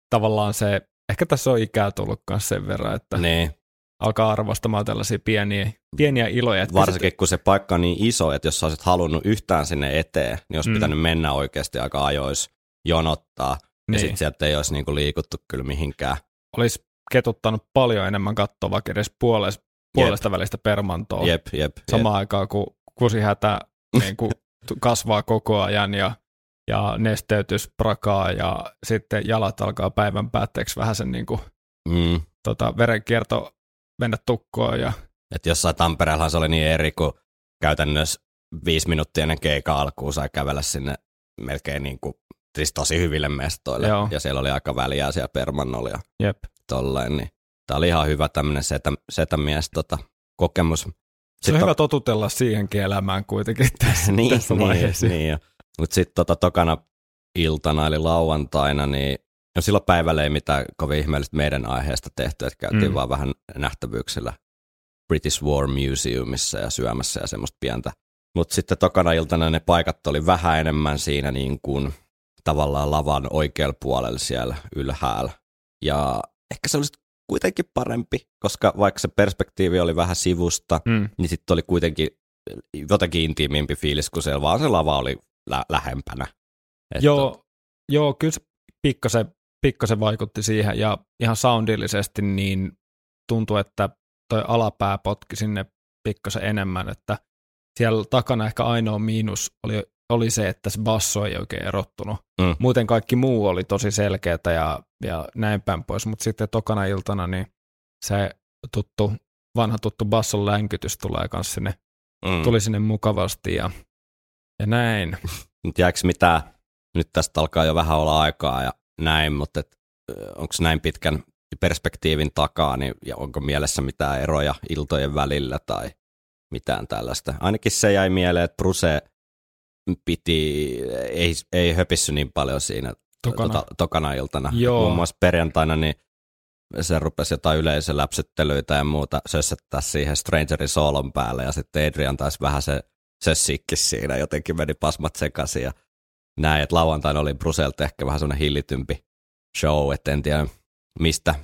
Speaker 2: tavallaan se, ehkä tässä on ikää tullut myös sen verran, että
Speaker 1: niin.
Speaker 2: Alkaa arvostamaan tällaisia pieniä, pieniä iloja. Että
Speaker 1: Varsinkin kun se paikka on niin iso, että jos olisit halunnut yhtään sinne eteen, niin olisi mm. pitänyt mennä oikeasti aika ajois jonottaa. Niin. Ja sitten sieltä ei olisi niinku liikuttu kyllä mihinkään.
Speaker 2: Olisi ketuttanut paljon enemmän katsoa vaikka edes puolesta, puolesta välistä permantoa.
Speaker 1: Jep, jep,
Speaker 2: Samaan jep. aikaan, kun kusihätä niin kuin kasvaa koko ajan ja, ja nesteytys prakaa ja sitten jalat alkaa päivän päätteeksi vähän sen niin kuin, mm. tota, verenkierto mennä tukkoon. Ja...
Speaker 1: Et jossain Tampereellahan se oli niin eri, kun käytännössä viisi minuuttia ennen keikan alkuun sai kävellä sinne melkein niin kuin, siis tosi hyville mestoille. Joo. Ja siellä oli aika väliä siellä Permannolla ja
Speaker 2: Jep.
Speaker 1: tolleen. Niin tämä oli ihan hyvä tämmöinen setä, setämies tota, kokemus.
Speaker 2: Se on hyvä totutella siihenkin elämään kuitenkin tässä,
Speaker 1: niin,
Speaker 2: tässä
Speaker 1: niin,
Speaker 2: vaiheessa.
Speaker 1: Niin, Mutta sitten tota, tokana iltana eli lauantaina, niin no silloin päivällä ei mitään kovin ihmeellistä meidän aiheesta tehty, että käytiin mm. vaan vähän nähtävyyksillä British War Museumissa ja syömässä ja semmoista pientä. Mutta sitten tokana iltana ne paikat oli vähän enemmän siinä niin kuin tavallaan lavan oikealla puolella siellä ylhäällä. Ja ehkä se olisi kuitenkin parempi, koska vaikka se perspektiivi oli vähän sivusta, mm. niin sitten oli kuitenkin jotenkin intiimimpi fiilis, kun siellä vaan se lava oli lä- lähempänä.
Speaker 2: Että... Joo, joo, kyllä se pikkasen, pikkasen vaikutti siihen, ja ihan soundillisesti niin tuntui, että toi alapää potki sinne pikkasen enemmän, että siellä takana ehkä ainoa miinus oli, oli se, että se basso ei oikein erottunut. Mm. Muuten kaikki muu oli tosi selkeää ja, ja näin päin pois, mutta sitten tokana iltana niin se tuttu, vanha tuttu basson länkytys tulee kanssa sinne, mm. tuli sinne mukavasti ja, ja näin.
Speaker 1: Nyt jääkö mitään, nyt tästä alkaa jo vähän olla aikaa ja näin, mutta onko näin pitkän perspektiivin takaa, niin ja onko mielessä mitään eroja iltojen välillä tai mitään tällaista. Ainakin se jäi mieleen, että Bruce piti, ei, ei höpissy niin paljon siinä tokana, tota, tokana iltana. Joo. Muun muassa perjantaina niin se rupesi jotain yleisöläpsyttelyitä ja muuta sössättää siihen Strangerin soolon päälle ja sitten Adrian taisi vähän se sössikki siinä, jotenkin meni pasmat sekaisin ja näin, että lauantaina oli Bruselta ehkä vähän semmoinen hillitympi show, että en tiedä mistä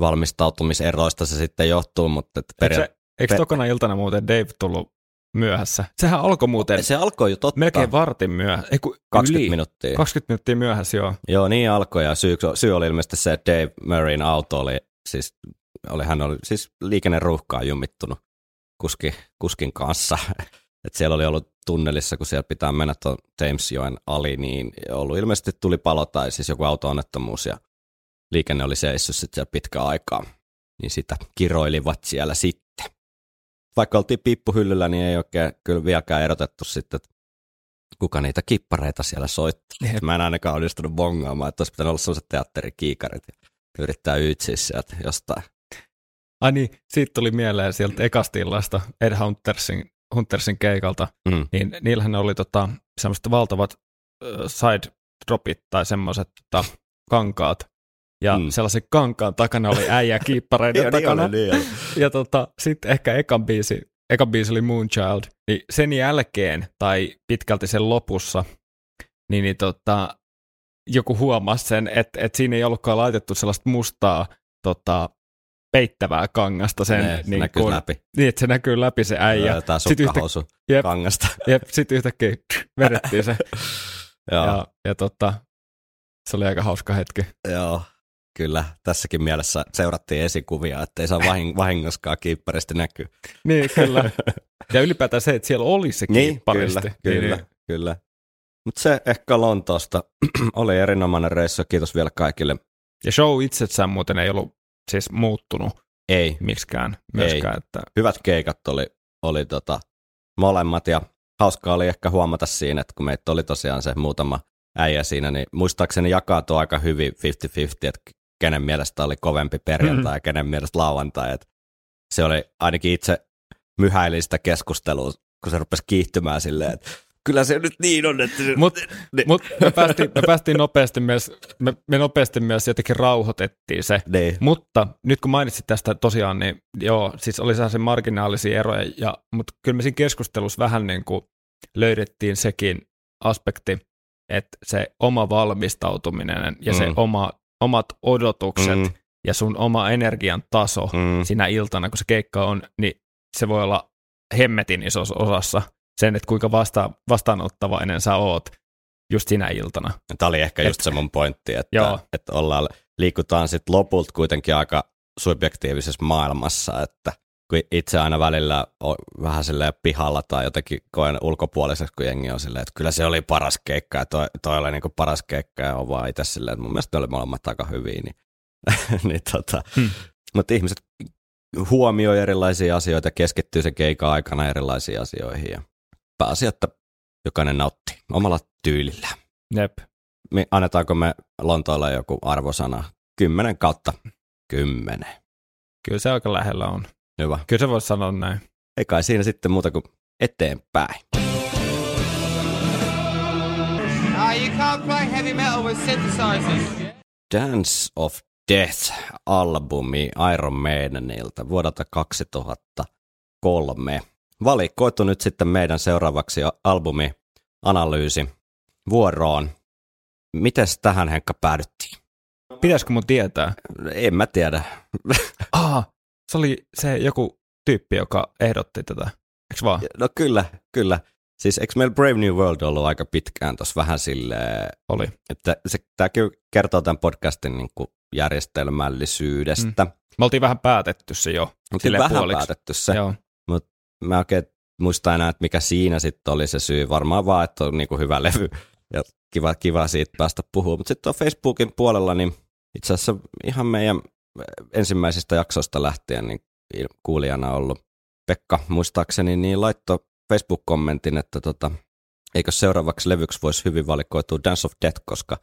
Speaker 1: valmistautumiseroista se sitten johtuu, mutta
Speaker 2: peria- eikö, se, eikö tokana iltana muuten Dave tullut myöhässä. Sehän alkoi muuten...
Speaker 1: Se alkoi jo totta.
Speaker 2: Melkein vartin myöhässä. Ei,
Speaker 1: 20 yli. minuuttia.
Speaker 2: 20 minuuttia myöhässä, joo.
Speaker 1: Joo, niin alkoi ja syy, syy oli ilmeisesti se, että Dave Murrayn auto oli, siis, oli, hän oli siis liikenneruuhkaan jumittunut kuski, kuskin kanssa. Et siellä oli ollut tunnelissa, kun siellä pitää mennä tuon Jamesjoen ali, niin ollut ilmeisesti tuli palo tai siis joku auto-onnettomuus ja liikenne oli seissyt sitten siellä pitkään aikaa. Niin sitä kiroilivat siellä sitten vaikka oltiin piippuhyllyllä, niin ei oikein kyllä vieläkään erotettu sitten, että kuka niitä kippareita siellä soittaa. Jep. Mä en ainakaan onnistunut bongaamaan, että olisi pitänyt olla sellaiset teatterikiikarit ja yrittää yytsiä sieltä jostain.
Speaker 2: Ai niin, siitä tuli mieleen sieltä ekastillasta Ed Huntersin, Huntersin keikalta, mm. niin niillähän oli tota, semmoiset valtavat uh, side dropit tai semmoiset tota, kankaat, ja mm. sellaisen kankaan takana oli äijä kiippareiden
Speaker 1: niin
Speaker 2: takana.
Speaker 1: Niin oli, niin
Speaker 2: ja tota, sitten ehkä ekan biisi, ekan biisi oli Moonchild, niin sen jälkeen tai pitkälti sen lopussa, niin, niin tota, joku huomasi sen, että, että siinä ei ollutkaan laitettu sellaista mustaa tota, peittävää kangasta sen.
Speaker 1: Ne, se niin näkyy kun, läpi.
Speaker 2: Niin, että se näkyy läpi se äijä.
Speaker 1: Tämä sukkahousu
Speaker 2: jep,
Speaker 1: kangasta.
Speaker 2: Jep, sitten yhtäkkiä vedettiin se. ja, ja tota, se oli aika hauska hetki.
Speaker 1: Joo, kyllä tässäkin mielessä seurattiin esikuvia, ettei saa vahing- vahingoskaan kiipparista näkyä.
Speaker 2: Niin, kyllä. Ja ylipäätään se, että siellä oli se
Speaker 1: niin, Kyllä, kyllä, niin. kyllä. Mutta se ehkä Lontoosta oli erinomainen reissu. Kiitos vielä kaikille.
Speaker 2: Ja show itsessään muuten ei ollut siis muuttunut ei. miksikään myöskään.
Speaker 1: Ei.
Speaker 2: Että...
Speaker 1: Hyvät keikat oli, oli tota, molemmat ja hauskaa oli ehkä huomata siinä, että kun meitä oli tosiaan se muutama äijä siinä, niin muistaakseni jakautuu aika hyvin 50-50, että kenen mielestä oli kovempi perjantai mm. ja kenen mielestä lauantai. Että se oli ainakin itse myhäilin sitä keskustelua, kun se rupesi kiihtymään silleen, että kyllä se nyt niin on, että...
Speaker 2: Mutta niin. mut me, päästiin, me päästiin nopeasti myös, me, me nopeasti myös jotenkin rauhoitettiin se.
Speaker 1: Niin.
Speaker 2: Mutta nyt kun mainitsit tästä tosiaan, niin joo, siis oli se marginaalisia eroja, ja, mutta kyllä me siinä keskustelussa vähän niin kuin löydettiin sekin aspekti, että se oma valmistautuminen ja mm. se oma, omat odotukset mm. ja sun oma energian taso mm. siinä iltana, kun se keikka on, niin se voi olla hemmetin isossa osassa sen, että kuinka vasta, vastaanottavainen sä oot just sinä iltana.
Speaker 1: Tämä oli ehkä just se mun pointti, että, joo. että ollaan, liikutaan sitten lopulta kuitenkin aika subjektiivisessa maailmassa, että kun itse aina välillä on vähän silleen pihalla tai jotenkin koen ulkopuoliseksi, kun jengi on silleen, että kyllä se oli paras keikka ja toi, toi oli niin paras keikka ja on vaan itse silleen, että mun mielestä oli molemmat aika hyviä, niin, niin tota, hmm. mutta ihmiset huomioi erilaisia asioita ja keskittyy sen keikan aikana erilaisiin asioihin ja pääasia, että jokainen nautti omalla tyylillä.
Speaker 2: Jep.
Speaker 1: Me, annetaanko me Lontoolle joku arvosana? Kymmenen kautta kymmenen.
Speaker 2: Kyllä se aika lähellä on.
Speaker 1: Hyvä.
Speaker 2: Kyllä se voisi sanoa näin.
Speaker 1: Ei kai siinä sitten muuta kuin eteenpäin. Dance of Death-albumi Iron Maidenilta vuodelta 2003. Valikoitu nyt sitten meidän seuraavaksi albumi-analyysi vuoroon. Mites tähän Henkka päädyttiin?
Speaker 2: Pitäisikö mun tietää?
Speaker 1: En mä tiedä.
Speaker 2: ah, se oli se joku tyyppi, joka ehdotti tätä, eikö vaan?
Speaker 1: No kyllä, kyllä. Siis eikö meillä Brave New World ollut aika pitkään tuossa vähän silleen,
Speaker 2: Oli.
Speaker 1: että se, tämäkin kertoo tämän podcastin niin kuin järjestelmällisyydestä. Mm.
Speaker 2: Me oltiin vähän päätetty se jo.
Speaker 1: Oltiin vähän puoliksi. päätetty se, mutta mä oikein muistan enää, että mikä siinä sitten oli se syy. Varmaan vaan, että on niin kuin hyvä levy ja kiva, kiva siitä päästä puhumaan. Mutta sitten Facebookin puolella, niin itse asiassa ihan meidän ensimmäisistä jaksoista lähtien niin kuulijana ollut Pekka muistaakseni, niin laittoi Facebook-kommentin, että tota, eikö seuraavaksi levyksi voisi hyvin valikoitua Dance of Death, koska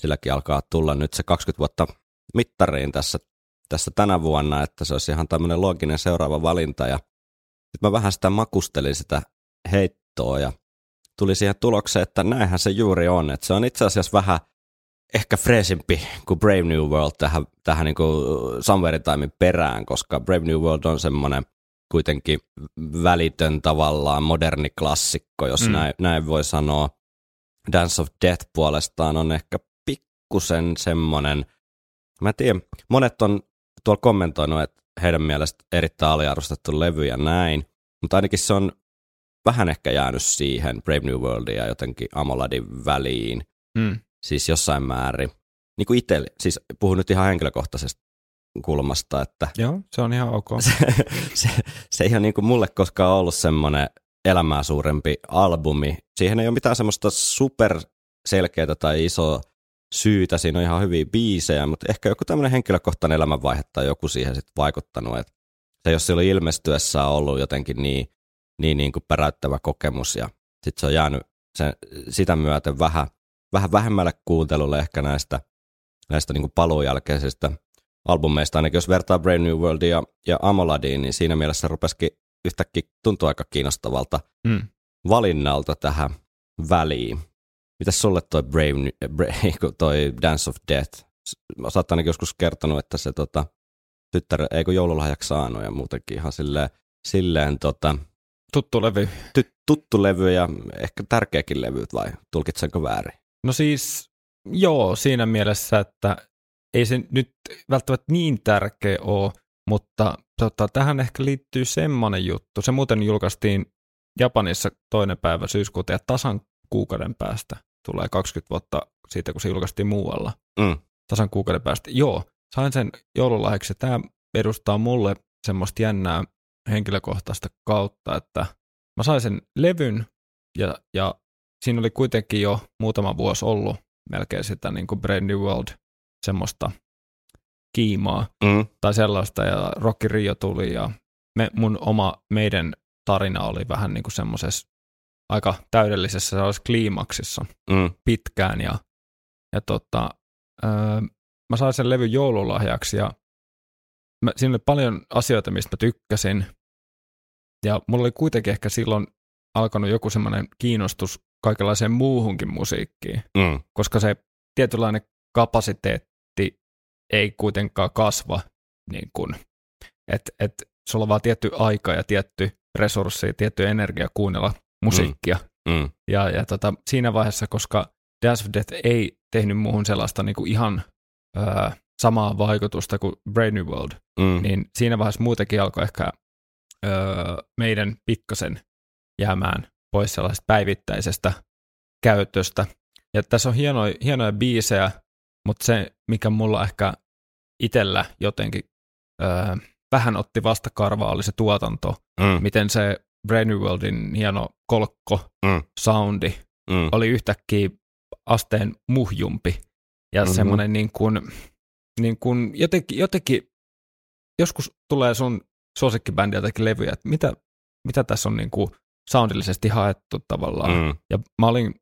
Speaker 1: silläkin alkaa tulla nyt se 20 vuotta mittariin tässä, tässä tänä vuonna, että se olisi ihan tämmöinen looginen seuraava valinta. Ja sitten mä vähän sitä makustelin sitä heittoa ja tuli siihen tulokseen, että näinhän se juuri on. Että se on itse asiassa vähän ehkä freesimpi kuin Brave New World tähän, tähän niin kuin Somewhere Timein perään, koska Brave New World on semmoinen kuitenkin välitön tavallaan moderni klassikko, jos mm. näin, näin voi sanoa. Dance of Death puolestaan on ehkä pikkusen semmoinen, mä en tiedä, monet on tuolla kommentoinut, että heidän mielestä erittäin aliarvostettu levy ja näin, mutta ainakin se on vähän ehkä jäänyt siihen Brave New Worldin ja jotenkin Amoladin väliin. Mm. Siis jossain määrin. Niin kuin itse, siis puhun nyt ihan henkilökohtaisesta kulmasta, että...
Speaker 2: Joo, se on ihan ok.
Speaker 1: Se, se, se ei ole niin kuin mulle koskaan ollut semmoinen elämää suurempi albumi. Siihen ei ole mitään semmoista super selkeää tai isoa syytä, siinä on ihan hyviä biisejä, mutta ehkä joku tämmöinen henkilökohtainen elämänvaihe tai joku siihen sitten vaikuttanut, että se jos se oli ilmestyessä ollut jotenkin niin, niin, niin kuin päräyttävä kokemus ja sitten se on jäänyt sen, sitä myöten vähän, vähän vähemmälle kuuntelulle ehkä näistä, näistä niin kuin paluujälkeisistä albumeista, ainakin jos vertaa Brave New Worldia ja, ja Amoladiin, niin siinä mielessä rupesikin yhtäkkiä tuntua aika kiinnostavalta mm. valinnalta tähän väliin. Mitäs sulle toi Brave, Brave toi Dance of Death? Sä oot ainakin joskus kertonut, että se tota, tyttär ei kun joululahjaksi saanut ja muutenkin ihan silleen, silleen tota,
Speaker 2: Tuttu levy.
Speaker 1: Ty, tuttu levy ja ehkä tärkeäkin levy vai tulkitsenko väärin?
Speaker 2: No siis joo, siinä mielessä, että ei se nyt välttämättä niin tärkeä ole, mutta tota, tähän ehkä liittyy semmoinen juttu. Se muuten julkaistiin Japanissa toinen päivä syyskuuta ja tasan kuukauden päästä tulee 20 vuotta siitä, kun se julkaistiin muualla. Mm. Tasan kuukauden päästä. Joo, sain sen joululahjaksi. Tämä edustaa mulle semmoista jännää henkilökohtaista kautta, että mä sain sen levyn ja, ja siinä oli kuitenkin jo muutama vuosi ollut melkein sitä niin kuin Brand New World semmoista kiimaa
Speaker 1: Mm.
Speaker 2: tai sellaista, ja Rocky Rio tuli, ja me, mun oma, meidän tarina oli vähän niin kuin semmoisessa aika täydellisessä kliimaksissa
Speaker 1: Mm.
Speaker 2: pitkään, ja, ja tota, öö, mä sain sen levyn joululahjaksi, ja mä, siinä oli paljon asioita, mistä mä tykkäsin, ja mulla oli kuitenkin ehkä silloin alkanut joku semmoinen kiinnostus kaikenlaiseen muuhunkin musiikkiin,
Speaker 1: Mm.
Speaker 2: koska se tietynlainen kapasiteetti ei kuitenkaan kasva, niin kuin, että et, sulla on vaan tietty aika ja tietty resurssi, tietty energia kuunnella musiikkia.
Speaker 1: Mm.
Speaker 2: Ja, ja tota, siinä vaiheessa, koska Dance of Death ei tehnyt muuhun sellaista niin kuin ihan öö, samaa vaikutusta kuin Brave New World,
Speaker 1: Mm.
Speaker 2: niin siinä vaiheessa muutenkin alkoi ehkä öö, meidän pikkasen jäämään pois sellaisesta päivittäisestä käytöstä. Ja tässä on hienoja, hienoja biisejä, mutta se, mikä mulla ehkä itsellä jotenkin öö, vähän otti vastakarvaa, oli se tuotanto.
Speaker 1: Mm.
Speaker 2: Miten se Brave New Worldin hieno kolkko
Speaker 1: Mm.
Speaker 2: soundi
Speaker 1: Mm.
Speaker 2: oli yhtäkkiä asteen muhjumpi. Ja
Speaker 1: Mhm.
Speaker 2: mm-hmm. semmoinen niin kuin, niin kuin jotenkin, jotenkin, joskus tulee sun suosikkibändi jotenkin levyjä, että mitä, mitä tässä on niin kuin soundillisesti haettu tavallaan. Mm.
Speaker 1: Mm.
Speaker 2: Ja mä olin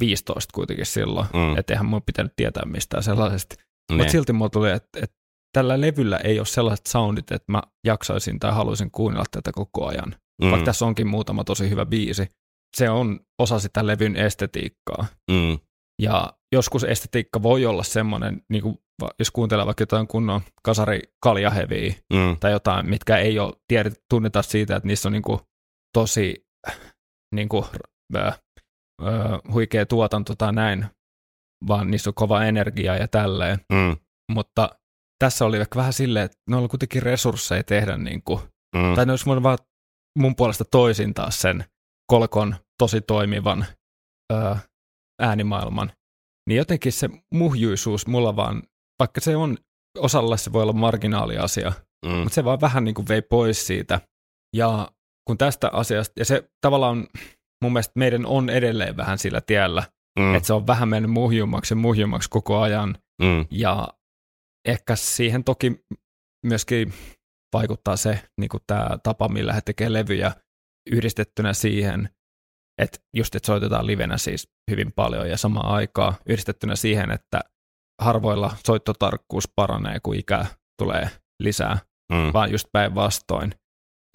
Speaker 2: 15 kuitenkin silloin,
Speaker 1: Mm.
Speaker 2: mm. että eihän mun pitänyt tietää mistään sellaisesta.
Speaker 1: Ne.
Speaker 2: Mutta silti mulla tuli, että, että tällä levyllä ei ole sellaiset soundit, että mä jaksaisin tai haluaisin kuunnella tätä koko ajan. Mm. Vaikka tässä onkin muutama tosi hyvä biisi. Se on osa sitä levyn estetiikkaa.
Speaker 1: Mm.
Speaker 2: Ja joskus estetiikka voi olla semmoinen, niin kuin, jos kuuntelee vaikka jotain kunnon kasari kaljaheviä
Speaker 1: Mm.
Speaker 2: tai jotain, mitkä ei ole tiedet, tunneta siitä, että niissä on niin kuin, tosi niin kuin, ö, ö, huikea tuotanto tai näin, vaan niissä on kova energia ja tälleen.
Speaker 1: Mm.
Speaker 2: Mutta tässä oli ehkä vähän silleen, että ne oli kuitenkin resursseja tehdä, niin kuin,
Speaker 1: Mm.
Speaker 2: tai ne olisi voinut vaan mun puolesta toisin taas sen kolkon tosi toimivan ö, äänimaailman. Niin jotenkin se muhjuisuus mulla vaan, vaikka se on, osalle se voi olla marginaaliasia,
Speaker 1: Mm.
Speaker 2: mutta se vaan vähän niin kuin vei pois siitä. Ja kun tästä asiasta, ja se tavallaan mun mielestä meidän on edelleen vähän sillä tiellä,
Speaker 1: mm.
Speaker 2: että se on vähän mennyt muhjummaksi ja muhjummaksi koko ajan,
Speaker 1: Mm.
Speaker 2: ja ehkä siihen toki myöskin vaikuttaa se niin kuin tämä tapa, millä he tekee levyjä yhdistettynä siihen, että just että soitetaan livenä siis hyvin paljon ja samaan aikaan yhdistettynä siihen, että harvoilla soittotarkkuus paranee, kun ikä tulee lisää,
Speaker 1: Mm.
Speaker 2: vaan just päinvastoin.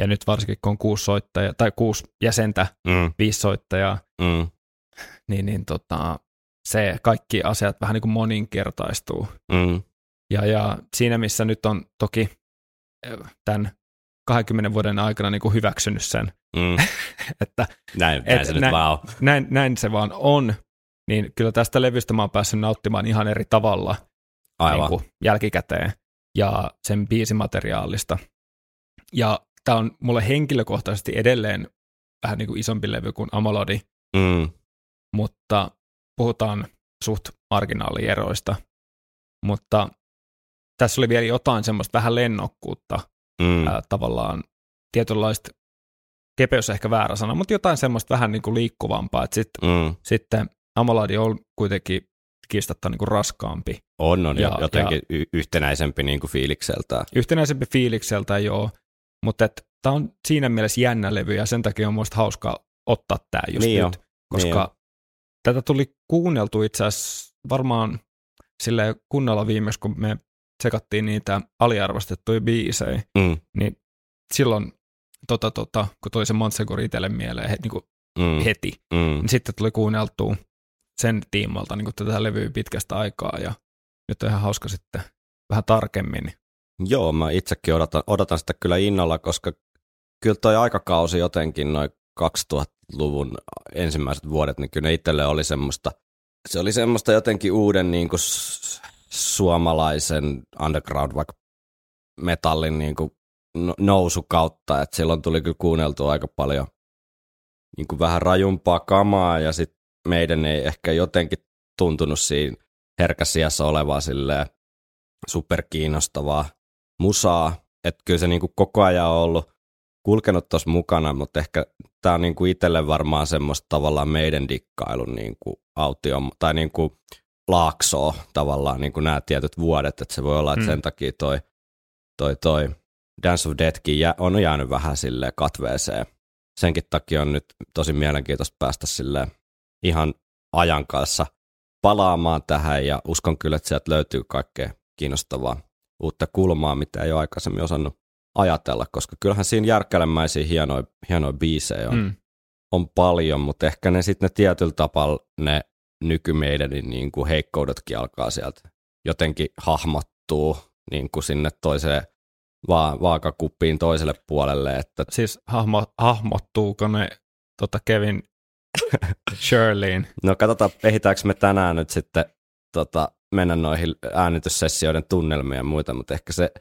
Speaker 2: Ja nyt varsinkin kun on kuusi soittajaa, tai kuusi jäsentä,
Speaker 1: Mm.
Speaker 2: viisi soittajaa,
Speaker 1: Mm.
Speaker 2: niin, niin tota, se kaikki asiat vähän niin kuin moninkertaistuu.
Speaker 1: Mm.
Speaker 2: Ja, ja siinä, missä nyt on toki tämän 20 vuoden aikana niin kuin hyväksynyt sen,
Speaker 1: Mm.
Speaker 2: että
Speaker 1: Näin, näin
Speaker 2: Et
Speaker 1: se nyt
Speaker 2: nä-
Speaker 1: vaan on.
Speaker 2: näin, näin se vaan on, niin kyllä tästä levystä mä oon päässyt nauttimaan ihan eri tavalla
Speaker 1: Aivan.
Speaker 2: niin kuin jälkikäteen ja sen biisimateriaalista. Ja tämä on mulle henkilökohtaisesti edelleen vähän niin kuin isompi levy kuin Amalodi,
Speaker 1: Mm.
Speaker 2: mutta puhutaan suht marginaalieroista. Mutta tässä oli vielä jotain semmoista vähän lennokkuutta,
Speaker 1: Mm.
Speaker 2: ää, tavallaan tietynlaista, kepeys ehkä väärä sana, mutta jotain semmoista vähän niin kuin liikkuvampaa, että sit,
Speaker 1: Mm.
Speaker 2: sitten Amaladi on kuitenkin kiistatta niin kuin raskaampi,
Speaker 1: On, on
Speaker 2: Ja-
Speaker 1: ja, jotenkin y- yhtenäisempi niin kuin fiilikseltään.
Speaker 2: yhtenäisempi fiilikseltä joo, mutta tämä on siinä mielessä jännä levy ja sen takia on muista hauskaa ottaa tämä just
Speaker 1: Niin
Speaker 2: nyt,
Speaker 1: on,
Speaker 2: koska
Speaker 1: niin
Speaker 2: tätä tuli kuunneltu itse asiassa varmaan sille kunnolla viimeksi, kun me tsekattiin niitä aliarvostettuja biisejä,
Speaker 1: Mm.
Speaker 2: niin silloin, tota, tota, kun tuli se Montsegor itselle mieleen he, niin kuin
Speaker 1: Mm.
Speaker 2: heti,
Speaker 1: Mm.
Speaker 2: niin sitten tuli kuunneltua sen tiimalta niin kuin tätä levyä pitkästä aikaa ja nyt on ihan hauska sitten vähän tarkemmin.
Speaker 1: Joo, mä itsekin odotan, odotan sitä kyllä innolla, koska kyllä toi aikakausi jotenkin noin 2000-luvun ensimmäiset vuodet, niin kyllä ne itselle oli semmoista, se oli semmoista jotenkin uuden niin kuin suomalaisen underground vaikka metallin niin kuin no- nousukautta, että silloin tuli kyllä kuunneltua aika paljon niin kuin vähän rajumpaa kamaa ja sitten meidän ei ehkä jotenkin tuntunut siinä herkäsiässä olevaa silleen superkiinnostavaa musaa, että kyllä se niinku koko ajan on ollut kulkenut tuossa mukana, mutta ehkä tämä on niinku itselle varmaan semmoista tavallaan meidän dikkailun niinku autio, tai niinku laaksoa tavallaan niin kuin nämä tietyt vuodet, että se voi olla, että
Speaker 2: Mm.
Speaker 1: sen takia toi, toi, toi Dance of Deathkin jä, on jäänyt vähän sille katveeseen. Senkin takia on nyt tosi mielenkiintoista päästä sille ihan ajan kanssa palaamaan tähän ja uskon kyllä, että sieltä löytyy kaikkea kiinnostavaa uutta kulmaa, mitä ei ole aikaisemmin osannut ajatella, koska kyllähän siinä järkelemäisiä hienoja, hienoja biisejä on,
Speaker 2: Mm.
Speaker 1: on paljon, mutta ehkä ne sitten ne tietyllä tapalla ne nykymeidänin niin kuin heikkoudetkin alkaa sieltä jotenkin hahmottuu niin kuin sinne toiseen va- vaakakuppiin toiselle puolelle, että
Speaker 2: Siis hahmo, hahmottuuko ne tota Kevin Shirleyin?
Speaker 1: no katsotaan, ehditäänkö me tänään nyt sitten tota, mennä noihin äänityssessioiden tunnelmiin ja muita, mutta ehkä se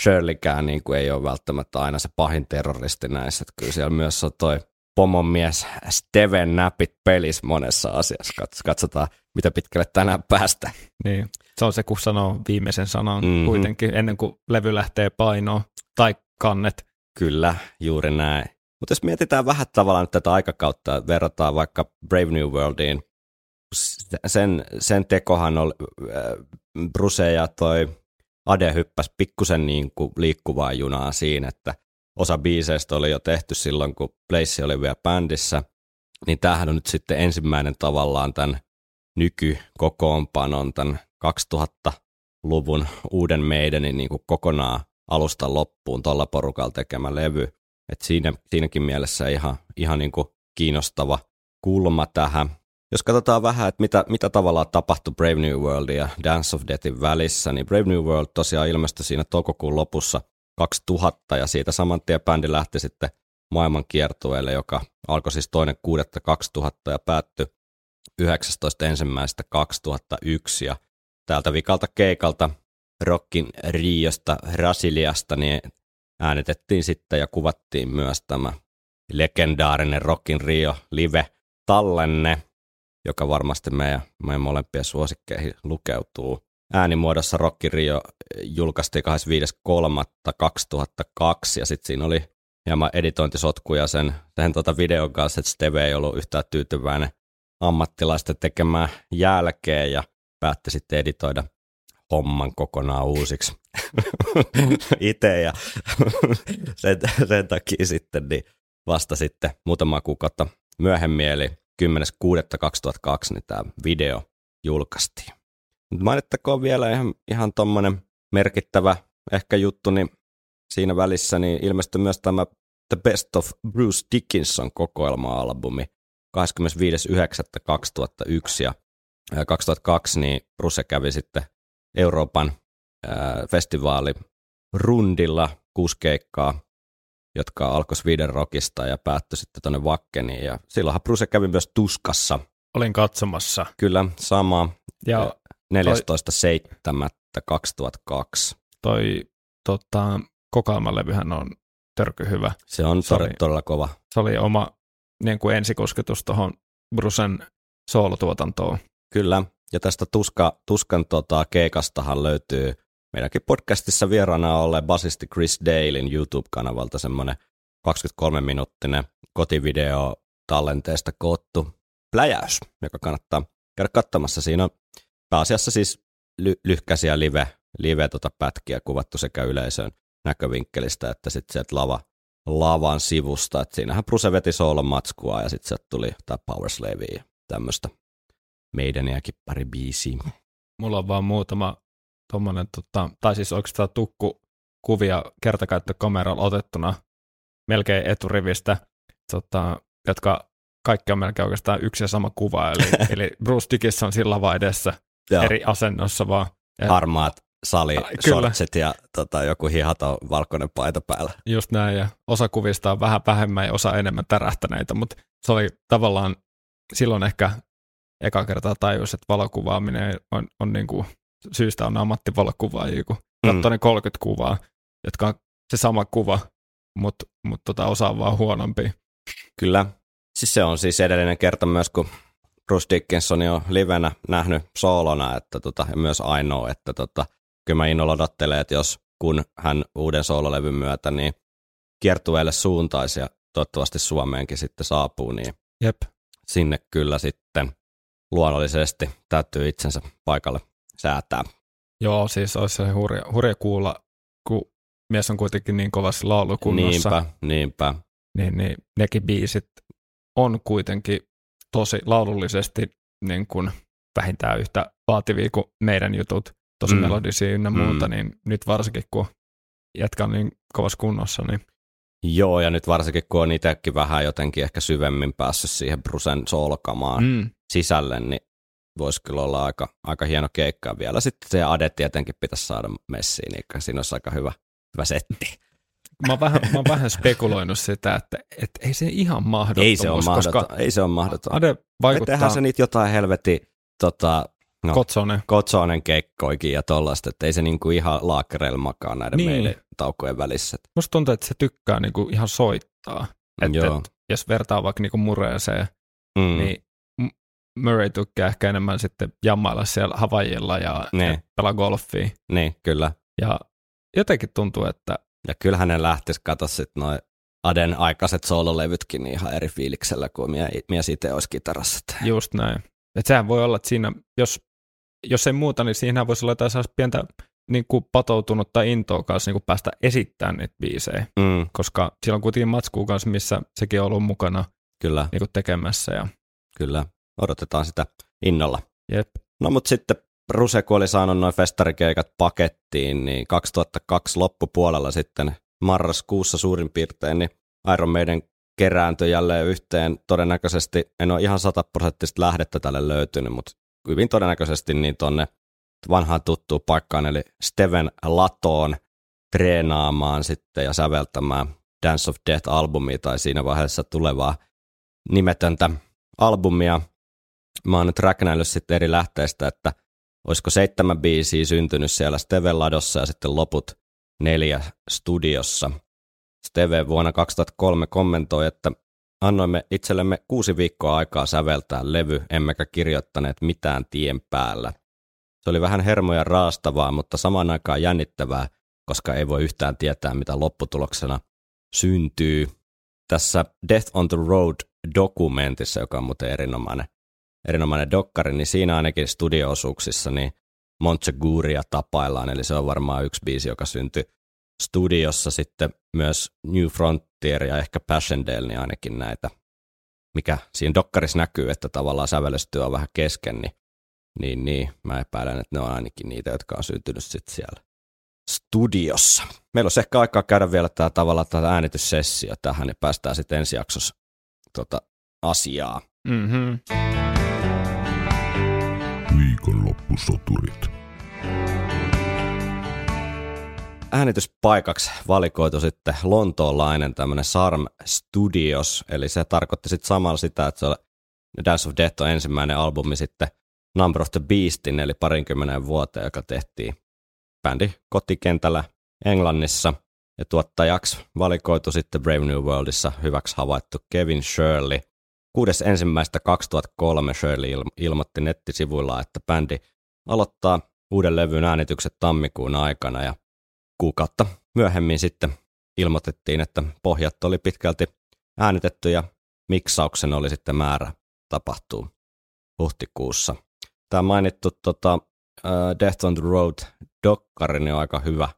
Speaker 1: Shirleykään niin kuin ei ole välttämättä aina se pahin terroristi näissä, että kyllä siellä myös on toi pomon mies Steven näpit pelis monessa asiassa. Kats- Katsotaan, mitä pitkälle tänään päästä.
Speaker 2: Niin. Se on se, kun sanoo viimeisen sanan
Speaker 1: Mhm.
Speaker 2: mm-hmm. kuitenkin ennen kuin levy lähtee painoon tai kannet.
Speaker 1: Kyllä, juuri näin. Mutta jos mietitään vähän tavallaan tätä aikakautta, verrataan vaikka Brave New Worldiin, sen, sen tekohan oli, äh, Bruce ja toi Ade hyppäs pikkusen niin kuin liikkuvaa junaa siinä, että osa biiseistä oli jo tehty silloin, kun Blaze oli vielä bändissä, niin tämähän on nyt sitten ensimmäinen tavallaan tämän nykykokoonpanon, tämän 2000-luvun uuden meidänin niin kuin kokonaan alusta loppuun tuolla porukalla tekemä levy. Et siinä, siinäkin mielessä ihan, ihan niin kuin kiinnostava kulma tähän. Jos katsotaan vähän, että mitä, mitä tavallaan tapahtui Brave New Worldin ja Dance of Deathin välissä, niin Brave New World tosiaan ilmestyi siinä toukokuun lopussa 2000 ja siitä saman tien bändi lähti sitten maailman kiertueelle, joka alkoi siis toinen 6.2000 ja päättyi 19.1.2001 ja täältä vikalta keikalta Rockin Riosta Brasiliasta niin äänitettiin sitten ja kuvattiin myös tämä legendaarinen Rockin Rio live-tallenne, joka varmasti meidän, meidän molempien suosikkeihin lukeutuu. Äänimuodossa Rockin Rio julkaistiin 25.3.2002 ja sitten siinä oli hieman editointisotkuja sen, sen tota videon kanssa, että Steve ei ollut yhtään tyytyväinen ammattilaisten tekemään jälkeen ja päätti sitten editoida homman kokonaan uusiksi itse ja sen, sen takia sitten niin vasta sitten muutama kuukautta myöhemmin eli 10.6.2002 niin tämä video julkaistiin. Mutta mainittakoon vielä ihan, ihan tuommoinen merkittävä ehkä juttu, niin siinä välissä niin ilmestyi myös tämä The Best of Bruce Dickinson kokoelma-albumi 25.9.2001 ja 2002 niin Bruce kävi sitten Euroopan ää, festivaali rundilla kuusi keikkaa, jotka alkoi Sweden Rockista ja päättyi sitten tuonne Vakkeniin. Ja silloinhan Bruce kävi myös Tuskassa.
Speaker 2: Olin katsomassa.
Speaker 1: Kyllä, sama.
Speaker 2: Ja
Speaker 1: 14.7.2002.
Speaker 2: toi tota, kokoelmalevyhän on törky hyvä.
Speaker 1: Se on
Speaker 2: Se oli-
Speaker 1: todella, todella kova.
Speaker 2: Se oli oma niin kuin ensikosketus tuohon Brusen soolotuotantoon.
Speaker 1: Kyllä, ja tästä tuska, Tuskan tota, keikastahan löytyy meidänkin podcastissa vieraana olleen basisti Chris Dalein YouTube-kanavalta semmoinen 23-minuuttinen kotivideo tallenteesta koottu pläjäys, joka kannattaa käydä katsomassa. Siinä on pääasiassa siis ly- lyhkäisiä live, live tota pätkiä kuvattu sekä yleisön näkövinkkelistä että sitten sieltä lava, lavan sivusta. Et siinähän Bruce veti soolon matskua ja sitten sieltä tuli tämä Power Slave ja tämmöistä meidäniäkin pari biisiä.
Speaker 2: Mulla on vaan muutama tommonen, tota, tai siis oikeastaan tukku kuvia kertakäyttökameralla otettuna melkein eturivistä, tota, jotka kaikki on melkein oikeastaan yksi ja sama kuva, eli, eli Bruce Dickinson sillä vaan edessä
Speaker 1: Joo,
Speaker 2: eri asennossa vaan. Ja
Speaker 1: harmaat sali,
Speaker 2: kyllä.
Speaker 1: shortsit ja tota, joku hihato valkoinen paita päällä.
Speaker 2: Just näin, ja osa kuvista on vähän vähemmän ja osa enemmän tärähtäneitä, mutta se oli tavallaan silloin ehkä eka kertaa tajus, että valokuvaaminen on, on niin kuin, syystä on ammattivalokuvaajia, kun
Speaker 1: Mm.
Speaker 2: katsoo ne 30 kuvaa, jotka on se sama kuva, mutta mut tota osa on vaan huonompi.
Speaker 1: Kyllä. Siis se on siis edellinen kerta myös, kun Bruce Dickinson on livenä nähnyt soolona, että tota, ja myös ainoa, että tota, kyllä mä innolla odottelen, että jos kun hän uuden soololevyn myötä niin kiertueelle suuntaisi ja toivottavasti Suomeenkin sitten saapuu, niin
Speaker 2: Jep.
Speaker 1: sinne kyllä sitten luonnollisesti täytyy itsensä paikalle säätää.
Speaker 2: Joo, siis olisi se hurja, hurja kuulla, kun mies on kuitenkin niin kovassa laulukunnossa.
Speaker 1: Niinpä, niinpä.
Speaker 2: Niin, niin nekin biisit on kuitenkin tosi laulullisesti niin kuin vähintään yhtä vaativia kuin meidän jutut, tosi mm. melodisia ynnä muuta, mm. niin nyt varsinkin kun jätkä on niin kovassa kunnossa, niin
Speaker 1: Joo, ja nyt varsinkin kun on itsekin vähän jotenkin ehkä syvemmin päässyt siihen Brusen solkamaan mm. sisälle, niin voisi kyllä olla aika, aika hieno keikka. Vielä sitten se Ade tietenkin pitäisi saada messiin, niin siinä olisi aika hyvä, hyvä setti.
Speaker 2: Mä oon vähän, mä oon vähän spekuloinut sitä, että, että ei se ihan mahdoton.
Speaker 1: Ei se ole mahdoton. Ei se ole mahdoton.
Speaker 2: Ade vaikuttaa...
Speaker 1: Tehdään se niitä jotain helvetti tota,
Speaker 2: no, Kotsonen.
Speaker 1: Kotsonen keikkoikin ja tollaista, että ei se niinku ihan laakkereilla makaa näiden niin. meidän taukojen välissä.
Speaker 2: Musta tuntuu, että se tykkää niinku ihan soittaa. Et, Joo. Et, jos vertaa vaikka niinku Mureeseen, mm. niin Murray tykkää ehkä enemmän sitten jammailla siellä Havajilla ja, niin. ja pelaa golfia.
Speaker 1: Niin, kyllä.
Speaker 2: Ja jotenkin tuntuu, että...
Speaker 1: Ja kyllä hänen lähtisi katsoa sitten noin Aden aikaiset soololevytkin niin ihan eri fiiliksellä kuin mie, mies itse olisi kitarassa.
Speaker 2: Just näin. Et sehän voi olla, että siinä, jos, jos ei muuta, niin siinä voisi olla jotain pientä niin kuin patoutunutta intoa kanssa niin kuin päästä esittämään niitä biisejä, mm. koska siellä on kuitenkin matskuu kanssa, missä sekin on ollut mukana
Speaker 1: Kyllä.
Speaker 2: Niin kuin tekemässä. Ja...
Speaker 1: Kyllä, odotetaan sitä innolla.
Speaker 2: Jep.
Speaker 1: No mutta sitten Ruse, kun oli saanut noin festarikeikat pakettiin, niin 2002 loppupuolella sitten marraskuussa suurin piirtein, niin Iron Maiden kerääntyi jälleen yhteen. Todennäköisesti, en ole ihan sataprosenttista lähdettä tälle löytynyt, mutta hyvin todennäköisesti niin tonne vanhaan tuttuun paikkaan, eli Steven Latoon treenaamaan sitten ja säveltämään Dance of Death-albumia tai siinä vaiheessa tulevaa nimetöntä albumia. Mä oon nyt räknäillyt sitten eri lähteistä, että olisiko seitsemän biisiä syntynyt siellä Steven Ladossa ja sitten loput neljä studiossa. Steve vuonna 2003 kommentoi, että annoimme itsellemme kuusi viikkoa aikaa säveltää levy, emmekä kirjoittaneet mitään tien päällä. Se oli vähän hermoja raastavaa, mutta samaan aikaan jännittävää, koska ei voi yhtään tietää, mitä lopputuloksena syntyy. Tässä Death on the Road dokumentissa, joka on muuten erinomainen, erinomainen dokkari, niin siinä ainakin studioosuuksissa niin Montseguria tapaillaan, eli se on varmaan yksi biisi, joka syntyi studiossa sitten myös New Frontier ja ehkä Passchendaele, niin ainakin näitä, mikä siinä dokkarissa näkyy, että tavallaan sävellystyö on vähän kesken, niin, niin, niin mä epäilen, että ne on ainakin niitä, jotka on syntynyt sitten siellä studiossa. Meillä olisi ehkä aikaa käydä vielä tämä tavallaan tämä äänityssessio tähän, niin päästään sitten ensi jaksossa tota, asiaa.
Speaker 2: Mm-hmm.
Speaker 3: Viikonloppusoturit.
Speaker 1: äänityspaikaksi valikoitu sitten lontoolainen tämmöinen Sarm Studios, eli se tarkoitti sitten samalla sitä, että se oli Dance of Death on ensimmäinen albumi sitten Number of the Beastin, eli parinkymmenen vuoteen, joka tehtiin bändi kotikentällä Englannissa. Ja tuottajaksi valikoitu sitten Brave New Worldissa hyväksi havaittu Kevin Shirley. Kuudes ensimmäistä 2003 Shirley ilmoitti nettisivuilla, että bändi aloittaa uuden levyn äänitykset tammikuun aikana ja kuukautta myöhemmin sitten ilmoitettiin, että pohjat oli pitkälti äänitetty ja miksauksen oli sitten määrä tapahtuu huhtikuussa. Tämä mainittu tota, uh, Death on the Road dokkari on aika hyvä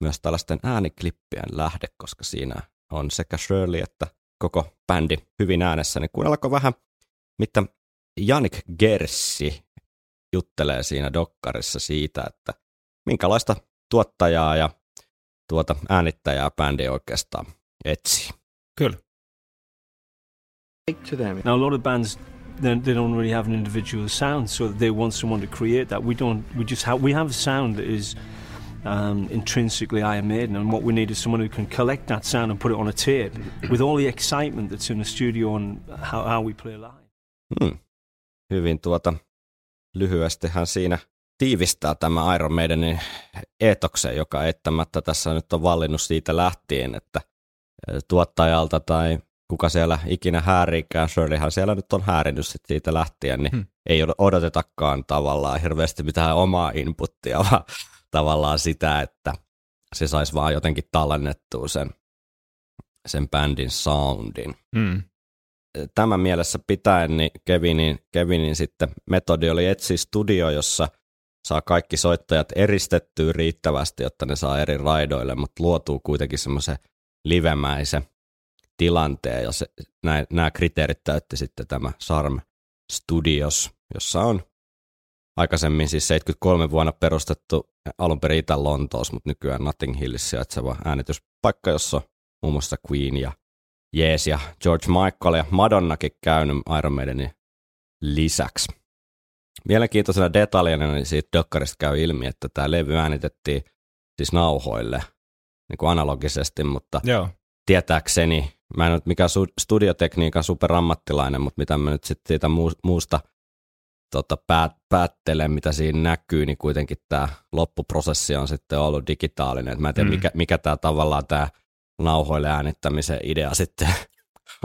Speaker 1: myös tällaisten ääniklippien lähde, koska siinä on sekä Shirley että koko bändi hyvin äänessä, niin kuunnellako vähän, mitä Janik Gersi juttelee siinä dokkarissa siitä, että minkälaista tuottajaa ja tuota äänittäjää bändi oikeastaan etsii.
Speaker 2: Kyllä.
Speaker 4: To them. Now a lot of bands they don't really have an individual sound, so they want someone to create that. We don't. We just have we have a sound that is um, intrinsically Iron Maiden, and what we need is someone who can collect that sound and put it on a tape with all the excitement that's in the studio and how, how we play live.
Speaker 1: Hmm. Hyvin tuota lyhyestihän siinä tiivistää tämä Iron Maidenin etoksen, joka eittämättä tässä nyt on vallinnut siitä lähtien, että tuottajalta tai kuka siellä ikinä häärikään, Shirleyhän siellä nyt on häärinyt sit siitä lähtien, niin hmm. ei odotetakaan tavallaan hirveästi mitään omaa inputtia, vaan tavallaan sitä, että se saisi vaan jotenkin tallennettua sen, sen bändin soundin.
Speaker 2: Hmm.
Speaker 1: tämän mielessä pitäen, niin Kevinin, Kevinin sitten metodi oli etsiä studio, jossa saa kaikki soittajat eristettyä riittävästi, jotta ne saa eri raidoille, mutta luotuu kuitenkin semmoisen livemäisen tilanteen, ja se, nämä, nämä kriteerit täytti sitten tämä Sarm Studios, jossa on aikaisemmin siis 73 vuonna perustettu alun perin Itä-Lontoossa, mutta nykyään Notting Hillissä sijaitseva äänityspaikka, jossa on muun muassa Queen ja Jees ja George Michael ja Madonnakin käynyt Iron Maidenin lisäksi. Mielenkiintoisena detaljana niin siitä dokkarista käy ilmi, että tämä levy äänitettiin siis nauhoille niin kuin analogisesti, mutta
Speaker 2: Joo.
Speaker 1: tietääkseni, mä en ole mikään studiotekniikan superammattilainen, mutta mitä mä nyt sitten siitä muusta tota, päät, päättelen, mitä siinä näkyy, niin kuitenkin tämä loppuprosessi on sitten ollut digitaalinen. Et mä en tiedä, mm. mikä, mikä tämä tavallaan tämä nauhoille äänittämisen idea sitten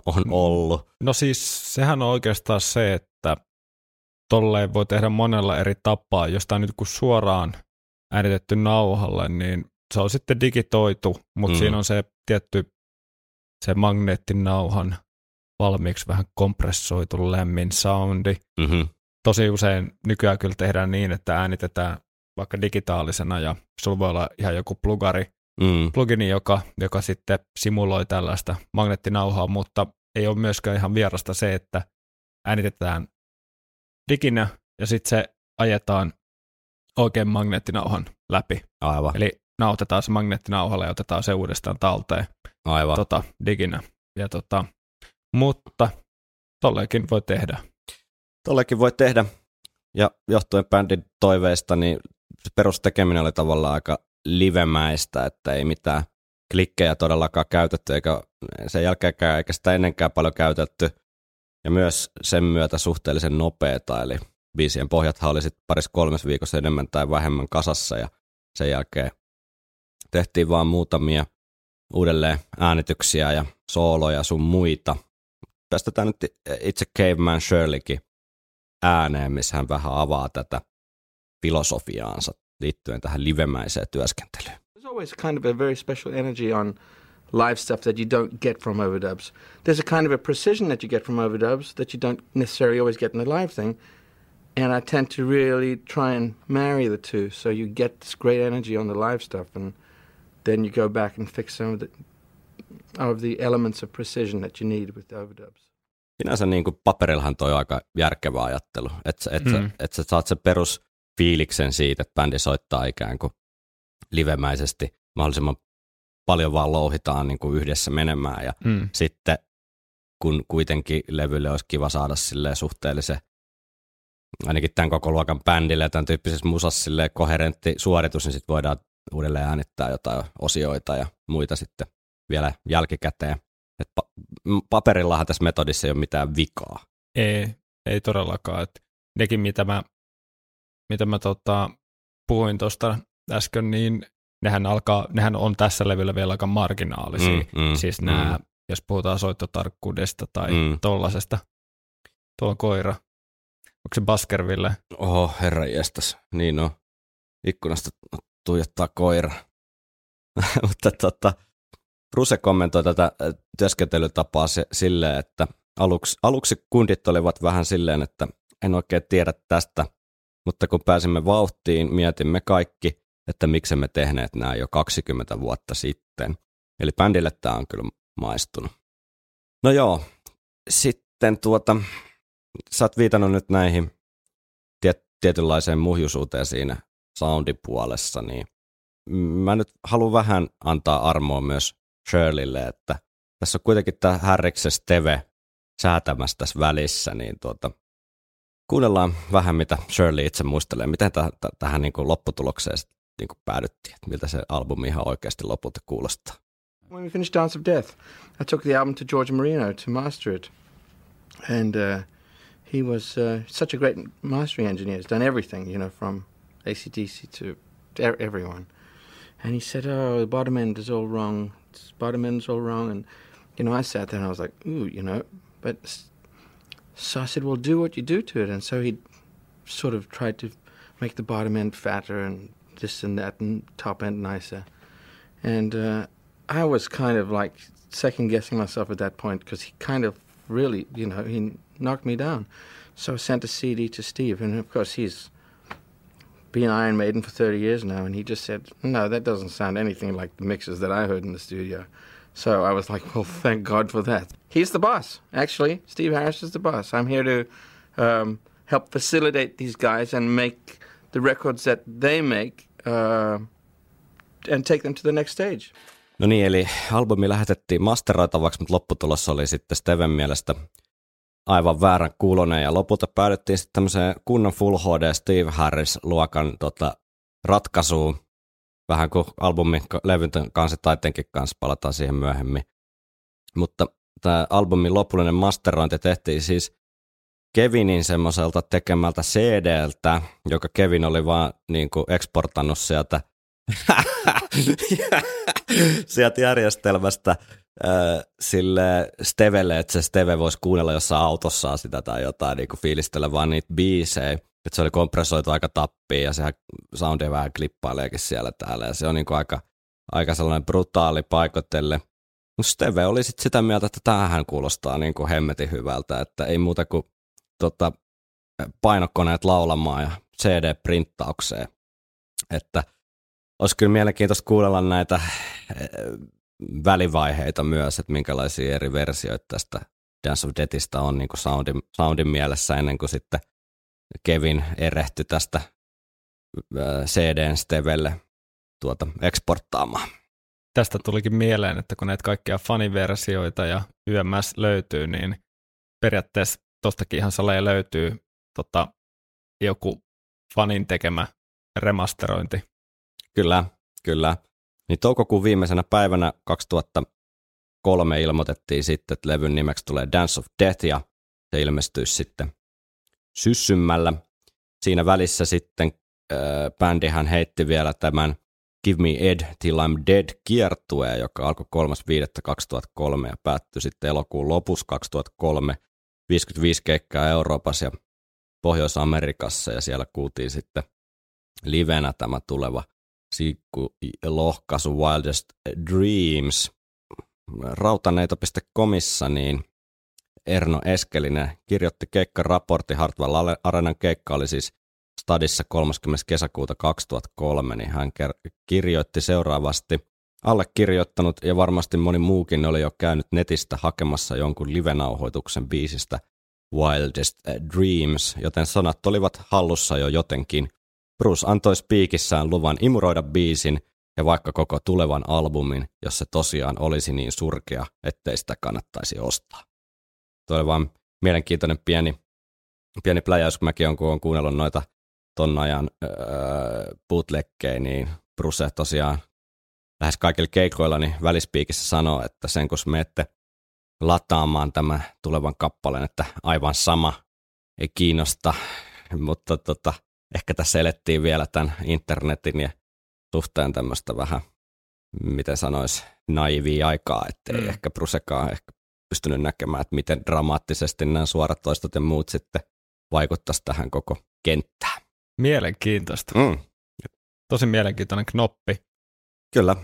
Speaker 1: on ollut.
Speaker 2: No siis sehän on oikeastaan se, että tolleen voi tehdä monella eri tapaa. Jos tämä nyt kun suoraan äänitetty nauhalle, niin se on sitten digitoitu, mutta mm. siinä on se tietty se magneettinauhan valmiiksi vähän kompressoitu lämmin soundi. Mm-hmm. Tosi usein nykyään kyllä tehdään niin, että äänitetään vaikka digitaalisena ja sulla voi olla ihan joku plugari, mm. plugini, joka, joka sitten simuloi tällaista magneettinauhaa, mutta ei ole myöskään ihan vierasta se, että äänitetään diginä ja sitten se ajetaan oikein magneettinauhan läpi.
Speaker 1: Aivan.
Speaker 2: Eli nautetaan se magneettinauhalle ja otetaan se uudestaan talteen
Speaker 1: Aivan.
Speaker 2: Tota, diginä. Ja tota, mutta tolleenkin voi tehdä.
Speaker 1: Tollekin voi tehdä. Ja johtuen bändin toiveista, niin perustekeminen oli tavallaan aika livemäistä, että ei mitään klikkejä todellakaan käytetty, eikä sen jälkeenkään, eikä sitä ennenkään paljon käytetty. Ja myös sen myötä suhteellisen nopeeta, eli biisien pohjathan oli sitten parissa kolmes viikossa enemmän tai vähemmän kasassa, ja sen jälkeen tehtiin vaan muutamia uudelleen äänityksiä ja sooloja sun muita. Päästetään nyt itse Caveman Shirleykin ääneen, missä hän vähän avaa tätä filosofiaansa liittyen tähän livemäiseen työskentelyyn.
Speaker 5: There's always kind of a very special energy on live stuff that you don't get from overdubs. There's a kind of a precision that you get from overdubs that you don't necessarily always get in the live thing. And I tend to really try and marry the two so you get this great energy on the live stuff and then you go back and fix some of the, of the elements of precision that you need with the overdubs.
Speaker 1: Sinänsä niin kuin paperillahan toi aika järkevä ajattelu, että et, mm. et sä saat se perusfiiliksen siitä, että bändi soittaa ikään kuin livemäisesti mahdollisimman paljon vaan louhitaan niin kuin yhdessä menemään ja mm. sitten kun kuitenkin levylle olisi kiva saada suhteellisen ainakin tämän koko luokan bändille ja tämän tyyppisessä musassa koherentti suoritus, niin sitten voidaan uudelleen äänittää jotain osioita ja muita sitten vielä jälkikäteen. Paperillahan tässä metodissa ei ole mitään vikaa.
Speaker 2: Ei, ei todellakaan. Et nekin, mitä mä, mitä mä tota, puhuin tuosta äsken, niin nehän, alkaa, nehän on tässä levyllä vielä aika marginaalisia. Mm, mm, siis nämä, mm. jos puhutaan soittotarkkuudesta tai mm. tollasesta. Tuo koira. Onko se Baskerville?
Speaker 1: Oho, herra jestas. Niin on. Ikkunasta tuijottaa koira. Mutta tota, Ruse kommentoi tätä äh, työskentelytapaa silleen, että aluksi, aluksi kundit olivat vähän silleen, että en oikein tiedä tästä, mutta kun pääsimme vauhtiin, mietimme kaikki, että miksi me tehneet nämä jo 20 vuotta sitten. Eli bändille tämä on kyllä maistunut. No joo, sitten tuota, sä oot viitannut nyt näihin tiet, tietynlaiseen muhjusuuteen siinä soundipuolessa, niin mä nyt haluan vähän antaa armoa myös Shirleylle, että tässä on kuitenkin tämä Harriksen Steve säätämässä tässä välissä, niin tuota, kuunnellaan vähän, mitä Shirley itse muistelee, miten täh- täh- tähän niin kuin lopputulokseen niin kuin päädyttiin, että miltä se albumi ihan oikeasti lopulta kuulostaa.
Speaker 5: When we finished Dance of Death, I took the album to George Marino to master it. And uh, he was uh, such a great mastering engineer. He's done everything, you know, from ACDC to, to everyone. And he said, "Oh, the bottom end is all wrong. End's all wrong." And you know, I sat there and I was like, "Ooh, you know," but so I said, "Well, do what you do to it." And so he sort of tried to make the bottom end fatter and this and that, and top end nicer. And uh, I was kind of like second guessing myself at that point because he kind of really, you know, he knocked me down. So I sent a CD to Steve, and of course he's been Iron Maiden for 30 years now, and he just said, no, that doesn't sound anything like the mixes that I heard in the studio. So I was like, well, thank God for that. He's the boss, actually. Steve Harris is the boss. I'm here to um, help facilitate these guys and make the records that they make uh, and take them to the next stage.
Speaker 1: No niin, eli albumi lähetettiin masteroitavaksi, mutta lopputulos oli sitten Steven mielestä aivan väärän kuulonen. Ja lopulta päädyttiin sitten tämmöiseen kunnon Full HD Steve Harris-luokan tota, ratkaisuun, vähän kuin albumin levyn kanssa taiteenkin kanssa, palataan siihen myöhemmin. Mutta tämä albumin lopullinen masterointi tehtiin siis Kevinin semmoiselta tekemältä CDltä, joka Kevin oli vaan niin kuin eksportannut sieltä, sieltä järjestelmästä sille Stevelle, että se Steve voisi kuunnella jossain autossa sitä tai jotain, niin kuin fiilistellä vaan niitä biisejä. Että se oli kompressoitu aika tappiin ja sehän soundi vähän klippaileekin siellä täällä ja se on niin kuin aika, aika sellainen brutaali paikotelle. Steve oli sitten sitä mieltä, että tämähän kuulostaa niin kuin hemmetin hyvältä, että ei muuta kuin tota, painokoneet laulamaan ja CD-printtaukseen. Että olisi kyllä mielenkiintoista kuunnella näitä välivaiheita myös, että minkälaisia eri versioita tästä Dance of Deathista on niin kuin soundin, soundin mielessä ennen kuin sitten Kevin erehtyi tästä CDn Stevelle tuota eksporttaamaan.
Speaker 2: Tästä tulikin mieleen, että kun näitä kaikkia faniversioita ja YMS löytyy, niin periaatteessa tostakin ihan saleja löytyy tota, joku fanin tekemä remasterointi.
Speaker 1: Kyllä, kyllä. Niin toukokuun viimeisenä päivänä 2003 ilmoitettiin sitten, että levyn nimeksi tulee Dance of Death ja se ilmestyisi sitten syssymmällä. Siinä välissä sitten äh, bändihän heitti vielä tämän Give Me Ed Till I'm Dead kiertue, joka alkoi 3.5.2003 ja päättyi sitten elokuun lopussa 2003 55 keikkaa Euroopassa ja Pohjois-Amerikassa ja siellä kuultiin sitten livenä tämä tuleva siikku lohkaisu Wildest Dreams. Rautaneito.comissa niin Erno Eskelinen kirjoitti keikkaraportti Hartwell Arenan keikka oli siis Stadissa 30. kesäkuuta 2003, niin hän kirjoitti seuraavasti. Allekirjoittanut ja varmasti moni muukin oli jo käynyt netistä hakemassa jonkun livenauhoituksen biisistä Wildest Dreams, joten sanat olivat hallussa jo jotenkin. Bruce antoi spiikissään luvan imuroida biisin ja vaikka koko tulevan albumin, jos se tosiaan olisi niin surkea, ettei sitä kannattaisi ostaa. Tuo oli vaan mielenkiintoinen pieni, pieni pläjäys, kun mäkin olen kuunnellut noita ton ajan öö, niin Bruce tosiaan lähes kaikilla keikoilla niin välispiikissä sanoo, että sen kun menette lataamaan tämän tulevan kappaleen, että aivan sama ei kiinnosta, mutta tota, ehkä tässä elettiin vielä tämän internetin ja suhteen tämmöistä vähän, miten sanois, naivia aikaa, ettei mm. ehkä Brusekaan ehkä pystynyt näkemään, että miten dramaattisesti nämä suorat toistot ja muut sitten vaikuttaisi tähän koko kenttään.
Speaker 2: Mielenkiintoista. Mm. Tosi mielenkiintoinen knoppi.
Speaker 1: Kyllä,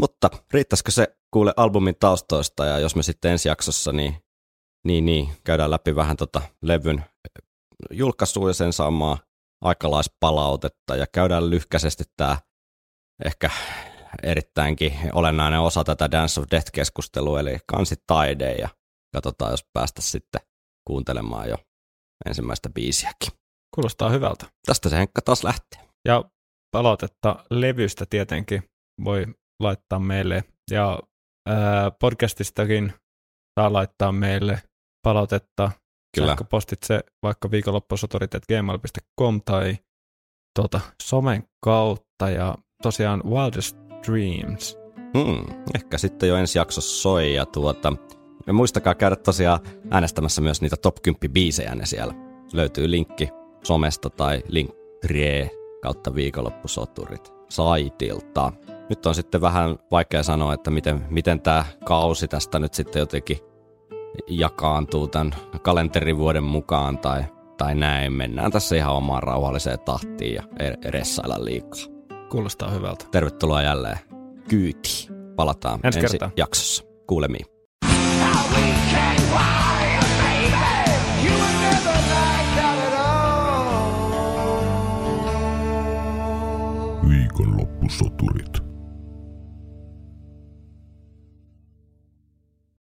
Speaker 1: mutta riittäisikö se kuule albumin taustoista ja jos me sitten ensi jaksossa niin, niin, niin käydään läpi vähän tota levyn julkaisua ja sen saamaa aikalaispalautetta ja käydään lyhkäisesti tämä ehkä erittäinkin olennainen osa tätä Dance of Death-keskustelua, eli kansitaide ja katsotaan, jos päästä sitten kuuntelemaan jo ensimmäistä biisiäkin.
Speaker 2: Kuulostaa hyvältä.
Speaker 1: Tästä se Henkka taas lähtee.
Speaker 2: Ja palautetta levystä tietenkin voi laittaa meille. Ja ää, podcastistakin saa laittaa meille palautetta Kyllä. sähköpostitse vaikka viikonloppusotorit.gmail.com tai tuota, somen kautta ja tosiaan Wildest Dreams.
Speaker 1: Hmm, ehkä sitten jo ensi jaksossa soi ja tuota, ja muistakaa käydä tosiaan äänestämässä myös niitä top 10 biisejä ne siellä. Löytyy linkki somesta tai linktree kautta viikonloppusoturit saitilta. Nyt on sitten vähän vaikea sanoa, että miten, miten tämä kausi tästä nyt sitten jotenkin jakaantuu tämän kalenterivuoden mukaan tai, tai näin. Mennään tässä ihan omaan rauhalliseen tahtiin ja er-, ressailla liikaa.
Speaker 2: Kuulostaa hyvältä.
Speaker 1: Tervetuloa jälleen kyytiin. Palataan ensi, ensi jaksossa. Kuulemiin.
Speaker 3: Viikonloppusoturit.